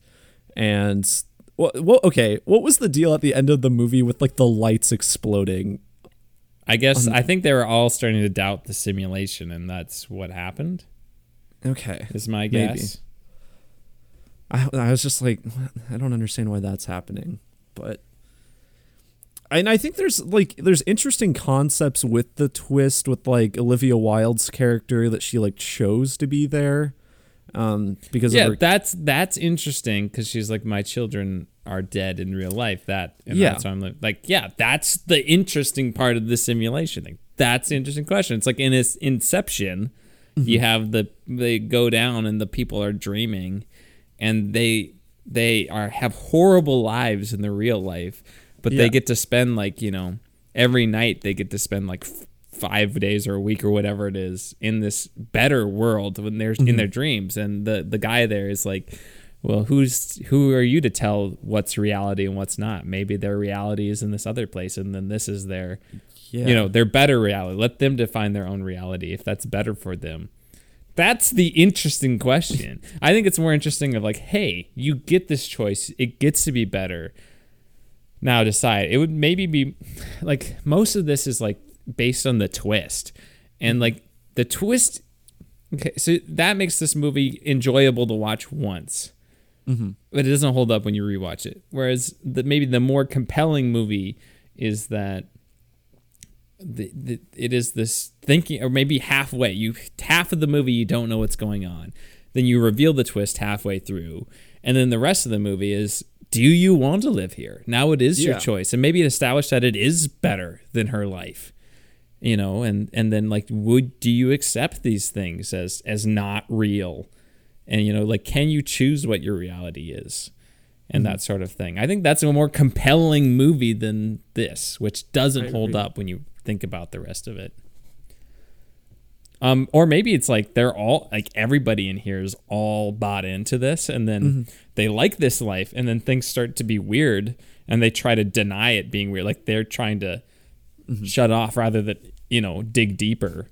and well, well, okay. What was the deal at the end of the movie with like the lights exploding? I guess um, I think they were all starting to doubt the simulation, and that's what happened. Okay, is my guess. I I was just like, I don't understand why that's happening, but and I think there's like there's interesting concepts with the twist with like Olivia Wilde's character that she like chose to be there um, because yeah, her- that's that's interesting because she's like my children are dead in real life. That and yeah, that's why I'm like, like yeah, that's the interesting part of the simulation thing. That's the interesting question. It's like in this Inception, mm-hmm. you have the they go down and the people are dreaming, and they they are have horrible lives in the real life, but yeah. they get to spend like you know every night they get to spend like five days or a week or whatever it is in this better world when they're mm-hmm. in their dreams. And the the guy there is like well who's who are you to tell what's reality and what's not? Maybe their reality is in this other place and then this is their yeah. you know their better reality. Let them define their own reality if that's better for them. That's the interesting question. I think it's more interesting of like hey you get this choice. It gets to be better. Now decide. It would maybe be like most of this is like based on the twist. And like the twist okay, so that makes this movie enjoyable to watch once. Mm-hmm. But it doesn't hold up when you rewatch it. Whereas the maybe the more compelling movie is that the, the, it is this thinking or maybe halfway you half of the movie you don't know what's going on then you reveal the twist halfway through and then the rest of the movie is do you want to live here now it is yeah. your choice and maybe it established that it is better than her life you know and and then like would do you accept these things as as not real and you know like can you choose what your reality is and that sort of thing. I think that's a more compelling movie than this, which doesn't hold up when you think about the rest of it. Um, or maybe it's like they're all like everybody in here is all bought into this, and then Mm-hmm. they like this life, and then things start to be weird, and they try to deny it being weird. Like they're trying to Mm-hmm. shut off rather than you know dig deeper.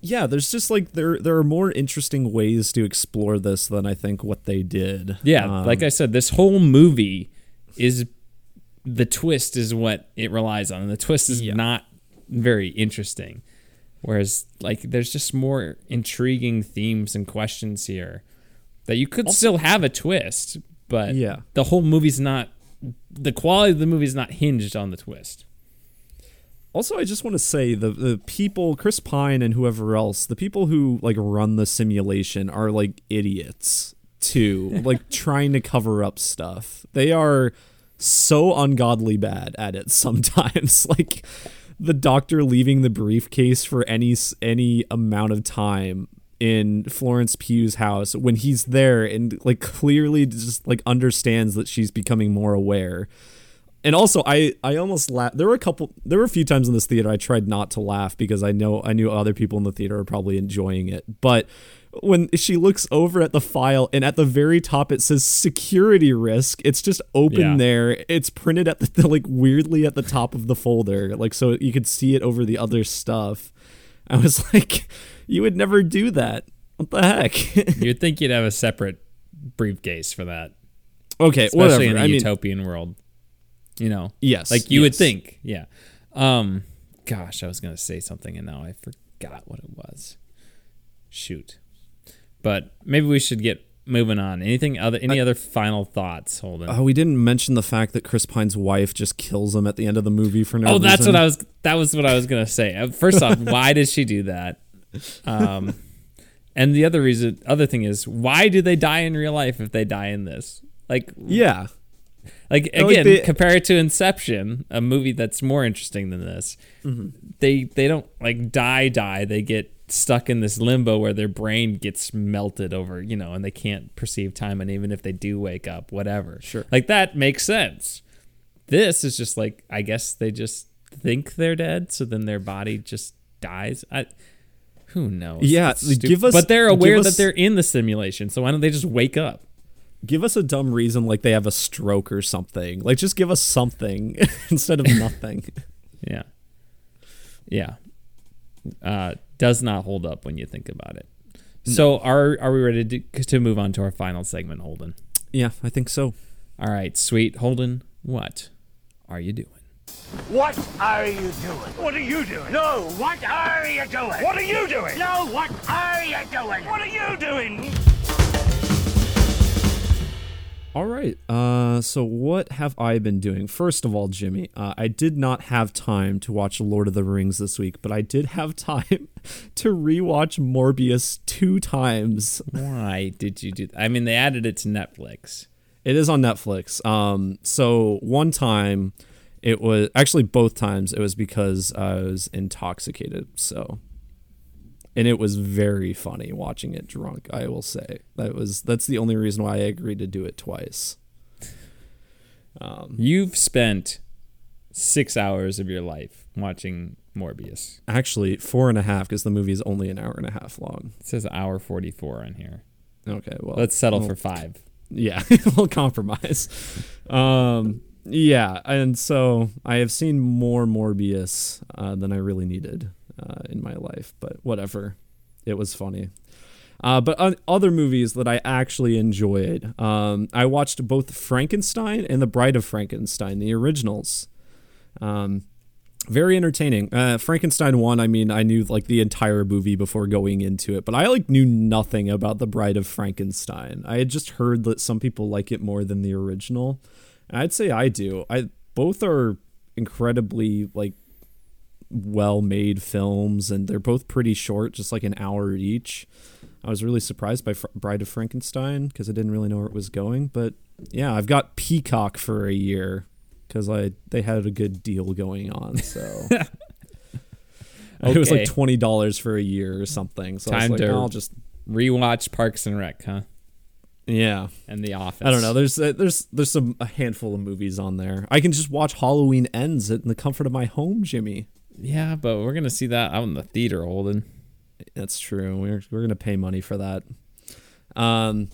Yeah, there's just like there there are more interesting ways to explore this than I think what they did. Yeah, Um, like I said, this whole movie is the twist is what it relies on, and the twist is Yeah. not very interesting. Whereas, like, there's just more intriguing themes and questions here that you could still have a twist, but Yeah. the whole movie's not. The quality of the movie is not hinged on the twist. Also, I just want to say the the people, Chris Pine and whoever else, the people who like run the simulation are like idiots too, [LAUGHS] like trying to cover up stuff. They are so ungodly bad at it [LAUGHS] sometimes. [LAUGHS] like the doctor leaving the briefcase for any any amount of time in Florence Pugh's house when he's there and like clearly just like understands that she's becoming more aware and also I I almost laughed. There were a couple. There were a few times in this theater I tried not to laugh because I know I knew other people in the theater are probably enjoying it. But when she looks over at the file and at the very top it says security risk, it's just open Yeah. there. It's printed at the [LAUGHS] like weirdly at the top of the folder, like so you could see it over the other stuff. I was [LAUGHS] like, you would never do that. What the heck? [LAUGHS] You'd think you'd have a separate briefcase for that, okay, especially whatever. in a I mean, utopian world. You know, yes, like you would think yeah. Um gosh i was gonna say something and now i forgot what it was. Shoot. But maybe we should get moving on. Anything other any other final thoughts holden? Oh, we didn't mention the fact that Chris Pine's wife just kills him at the end of the movie for no oh reason. that's what i was that was what i was gonna say. Uh, first off [LAUGHS] why did she do that? Um and the other reason other thing is why do they die in real life if they die in this? Like Yeah. Like like again, they- compare it to Inception, a movie that's more interesting than this. Mm-hmm. They they don't like die die. They get stuck in this limbo where their brain gets melted over, you know, and they can't perceive time. And even if they do wake up, whatever, Sure. like that makes sense. This is just like I guess they just think they're dead, so then their body just dies. I, who knows? Yeah, like, give us- but they're aware us- that they're in the simulation. So why don't they just wake up? Give us a dumb reason like they have a stroke or something. Like just give us something [LAUGHS] instead of nothing. [LAUGHS] Yeah. Yeah. Uh, does not hold up when you think about it. So are are we ready to, to move on to our final segment, Holden? yeah, I think so. All right, sweet Holden, what are you doing? What are you doing? What are you doing? No, what are you doing? What are you doing? No, what are you doing? What are you doing? All right. Uh, so what have I been doing? First of all, Jimmy, uh, I did not have time to watch Lord of the Rings this week, but I did have [LAUGHS] time to rewatch Morbius two times. Why did you do that? I mean, they added it to Netflix. It is on Netflix. Um, so one time, it was actually both times. It was because I was intoxicated. So, and it was very funny watching it drunk. I will say that was that's the only reason why I agreed to do it twice. You've spent six hours of your life watching Morbius. Actually, four and a half because the movie is only an hour and a half long. It says hour 44 on here. Okay, well, Let's settle well, for five. yeah, [LAUGHS] we'll compromise. Um, yeah, and so I have seen more Morbius uh, than I really needed uh, in my life, but whatever. It was funny. Uh, but on other movies that I actually enjoyed, um, I watched both Frankenstein and The Bride of Frankenstein, the originals. Um, very entertaining. Uh, Frankenstein one, I mean, I knew like the entire movie before going into it, but I like knew nothing about the Bride of Frankenstein. I had just heard that some people like it more than the original. And I'd say I do. I both are incredibly like well made films, and they're both pretty short, just like an hour each. I was really surprised by Fr- Bride of Frankenstein because I didn't really know where it was going, but yeah, I've got Peacock for a year because I they had a good deal going on. So [LAUGHS] it was like twenty dollars for a year or something. So Time like, to- I'll just Rewatch Parks and Rec, huh? Yeah. and The Office. I don't know. There's uh, there's there's some a handful of movies on there. I can just watch Halloween Ends in the comfort of my home, Jimmy. Yeah, but we're gonna see that out in the theater, Holden. That's true. We're we're gonna pay money for that. Um,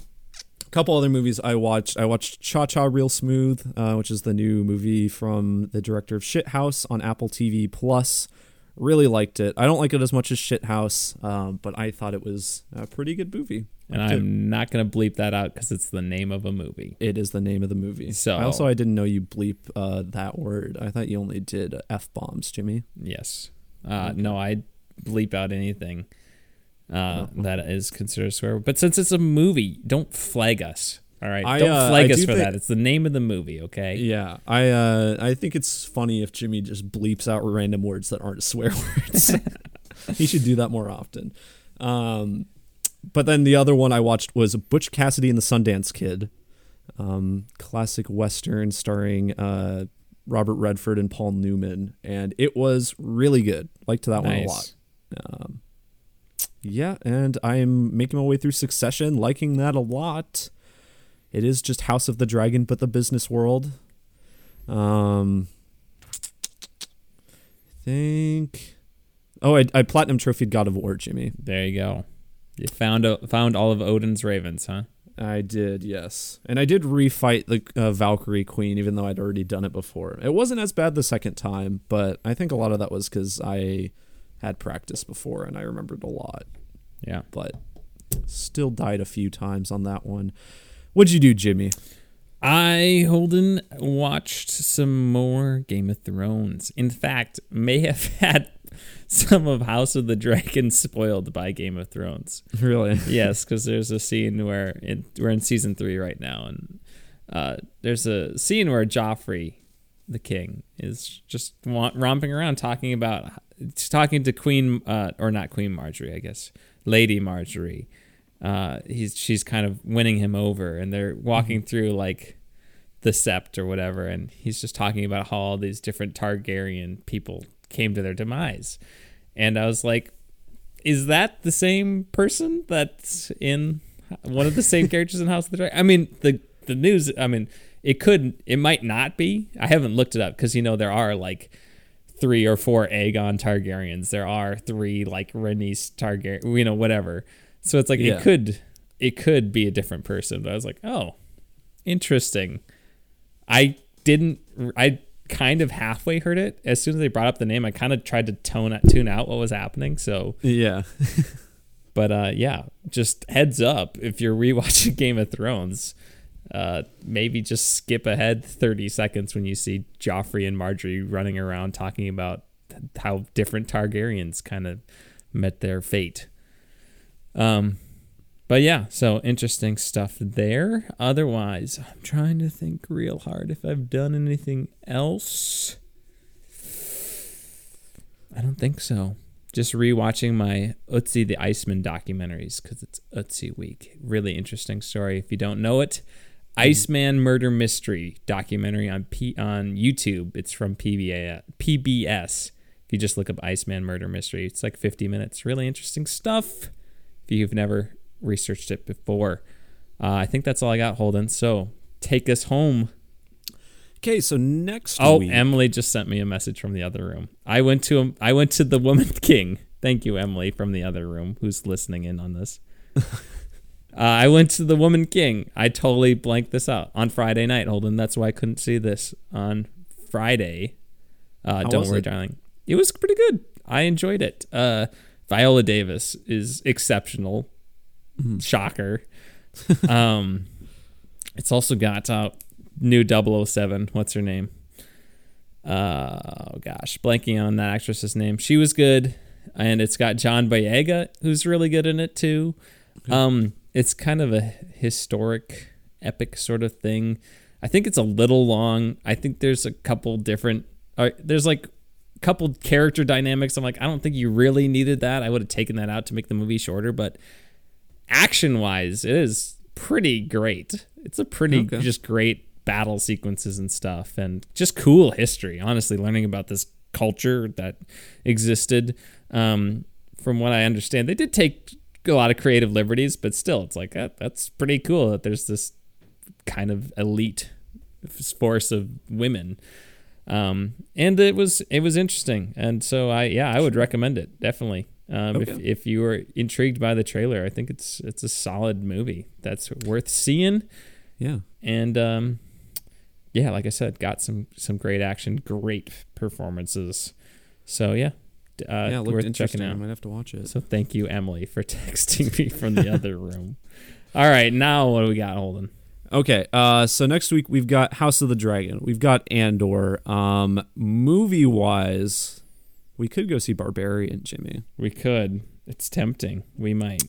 a couple other movies I watched. I watched Cha Cha Real Smooth, uh, which is the new movie from the director of Shithouse on Apple TV Plus. Really liked it. I don't like it as much as Shithouse, um, but I thought it was a pretty good movie. And Liked it. I'm not gonna bleep that out because it's the name of a movie. It is the name of the movie. So- I also I didn't know you bleep uh, that word. I thought you only did f bombs, Jimmy. Yes. Uh, No, I bleep out anything uh, that is considered a swear. word. But since it's a movie, don't flag us. All right, I, don't uh, flag I us do for think- that. It's the name of the movie. Okay. Yeah, I uh, I think it's funny if Jimmy just bleeps out random words that aren't [LAUGHS] swear words. [LAUGHS] he should do that more often. Um, but then the other one I watched was Butch Cassidy and the Sundance Kid, um, classic western starring uh, Robert Redford and Paul Newman, and it was really good. Liked that one a lot. Nice. Yeah, and I'm making my way through Succession, liking that a lot. It is just House of the Dragon, but the business world. Um, I think. Oh, I, I platinum trophied God of War, Jimmy. There you go. You found o- found all of Odin's ravens, huh? I did, yes, and I did refight the uh, Valkyrie Queen, even though I'd already done it before. It wasn't as bad the second time, but I think a lot of that was because I had practiced before and I remembered a lot. Yeah. but still died a few times on that one. What'd you do, Jimmy? I, Holden, watched some more Game of Thrones. In fact, may have [LAUGHS] had some of House of the Dragon spoiled by Game of Thrones. Really? [LAUGHS] yes, because there's a scene where in, we're in season three right now, and uh, there's a scene where Joffrey, the king, is just romping around talking about talking to Queen, uh, or not Queen Margaery, I guess, Lady Margaery. Uh, he's she's kind of winning him over, and they're walking through like the Sept or whatever, and he's just talking about how all these different Targaryen people came to their demise, and I was like, is that the same person that's in one of the same [LAUGHS] characters in House of the Dragon? I mean, the the news. I mean, it could, it might not be. I haven't looked it up because you know there are like three or four Aegon Targaryens. There are three like Rhaenys Targaryen. You know, whatever. So it's like Yeah. it could, it could be a different person. But I was like, oh, interesting. I didn't. I kind of halfway heard it as soon as they brought up the name. I kind of tried to tone tune out what was happening. So Yeah. [LAUGHS] but uh, yeah, just heads up if you're rewatching [LAUGHS] Game of Thrones, uh, maybe just skip ahead 30 seconds when you see Joffrey and Margaery running around talking about how different Targaryens kind of met their fate. Um, but yeah, so interesting stuff there. Otherwise, I'm trying to think real hard if I've done anything else. I don't think so. Just rewatching my Ötzi the Iceman documentaries because it's Ötzi week. Really interesting story. If you don't know it, Iceman Murder Mystery documentary on P- on YouTube. It's from PBA, PBS. If you just look up Iceman Murder Mystery, it's like 50 minutes. Really interesting stuff. If you've never researched it before, uh, I think that's all I got, Holden. So take us home. Okay, so next Oh, week. Emily just sent me a message from the other room. I went to I went to the Woman [LAUGHS] King. Thank you, Emily, from the other room, who's listening in on this. [LAUGHS] uh, I went to the Woman King. I totally blanked this out on Friday night, Holden. That's why I couldn't see this on Friday. Uh, don't worry, it? darling. It was pretty good. I enjoyed it. Uh, Viola Davis is exceptional. Mm-hmm. Shocker. um, [LAUGHS] it's also got uh, new 007. What's her name? Uh, oh gosh, blanking on that actress's name. She was good, and it's got John Boyega, who's really good in it too. Um, it's kind of a historic, epic sort of thing. I think it's a little long. I think there's a couple different. Uh, there's like couple character dynamics. I'm like, I don't think you really needed that. I would have taken that out to make the movie shorter, but action wise, it is pretty great. It's a pretty Okay. just great battle sequences and stuff, and just cool history. Honestly, learning about this culture that existed. Um, from what I understand, they did take a lot of creative liberties, but still, it's like that, that's pretty cool that there's this kind of elite force of women. Um, and it was it was interesting, and so I yeah I would recommend it definitely. Um, Okay. if if you were intrigued by the trailer, I think it's it's a solid movie that's worth seeing. Yeah. And um, yeah, like I said, got some some great action, great performances. So yeah, uh, yeah, it looked worth interesting. checking I out. might have to watch it. So thank you, Emily, for [LAUGHS] texting me from the other room. All right, now what do we got, Holden? Okay, uh, so next week we've got House of the Dragon. We've got Andor. Um, movie wise, we could go see Barbarian, Jimmy. We could. It's tempting. We might.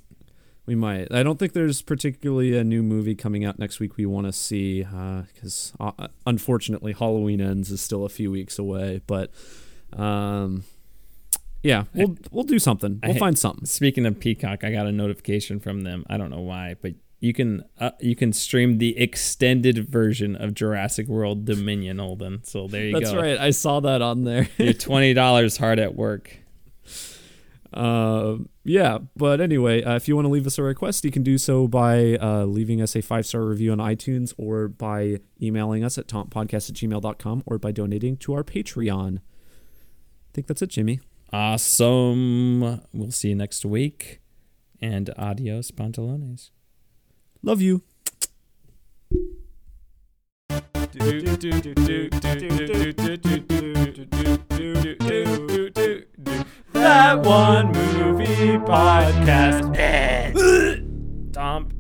We might. I don't think there's particularly a new movie coming out next week we want to see because uh, unfortunately Halloween ends is still a few weeks away. But um, yeah, we'll we'll do something. We'll I- find something. Speaking of Peacock, I got a notification from them. I don't know why, but you can uh, you can stream the extended version of Jurassic World Dominion, Holden. So there you That's go. That's right. I saw that on there. Your [LAUGHS] twenty dollars hard at work. Uh, yeah, but anyway, uh, if you want to leave us a request, you can do so by uh, leaving us a five star review on iTunes or by emailing us at tauntpodcast at gmail.com or by donating to our Patreon. I think that's it, Jimmy. Awesome. We'll see you next week. And adios, pantalones. Love you. That one movie podcast. [LAUGHS] Stomp.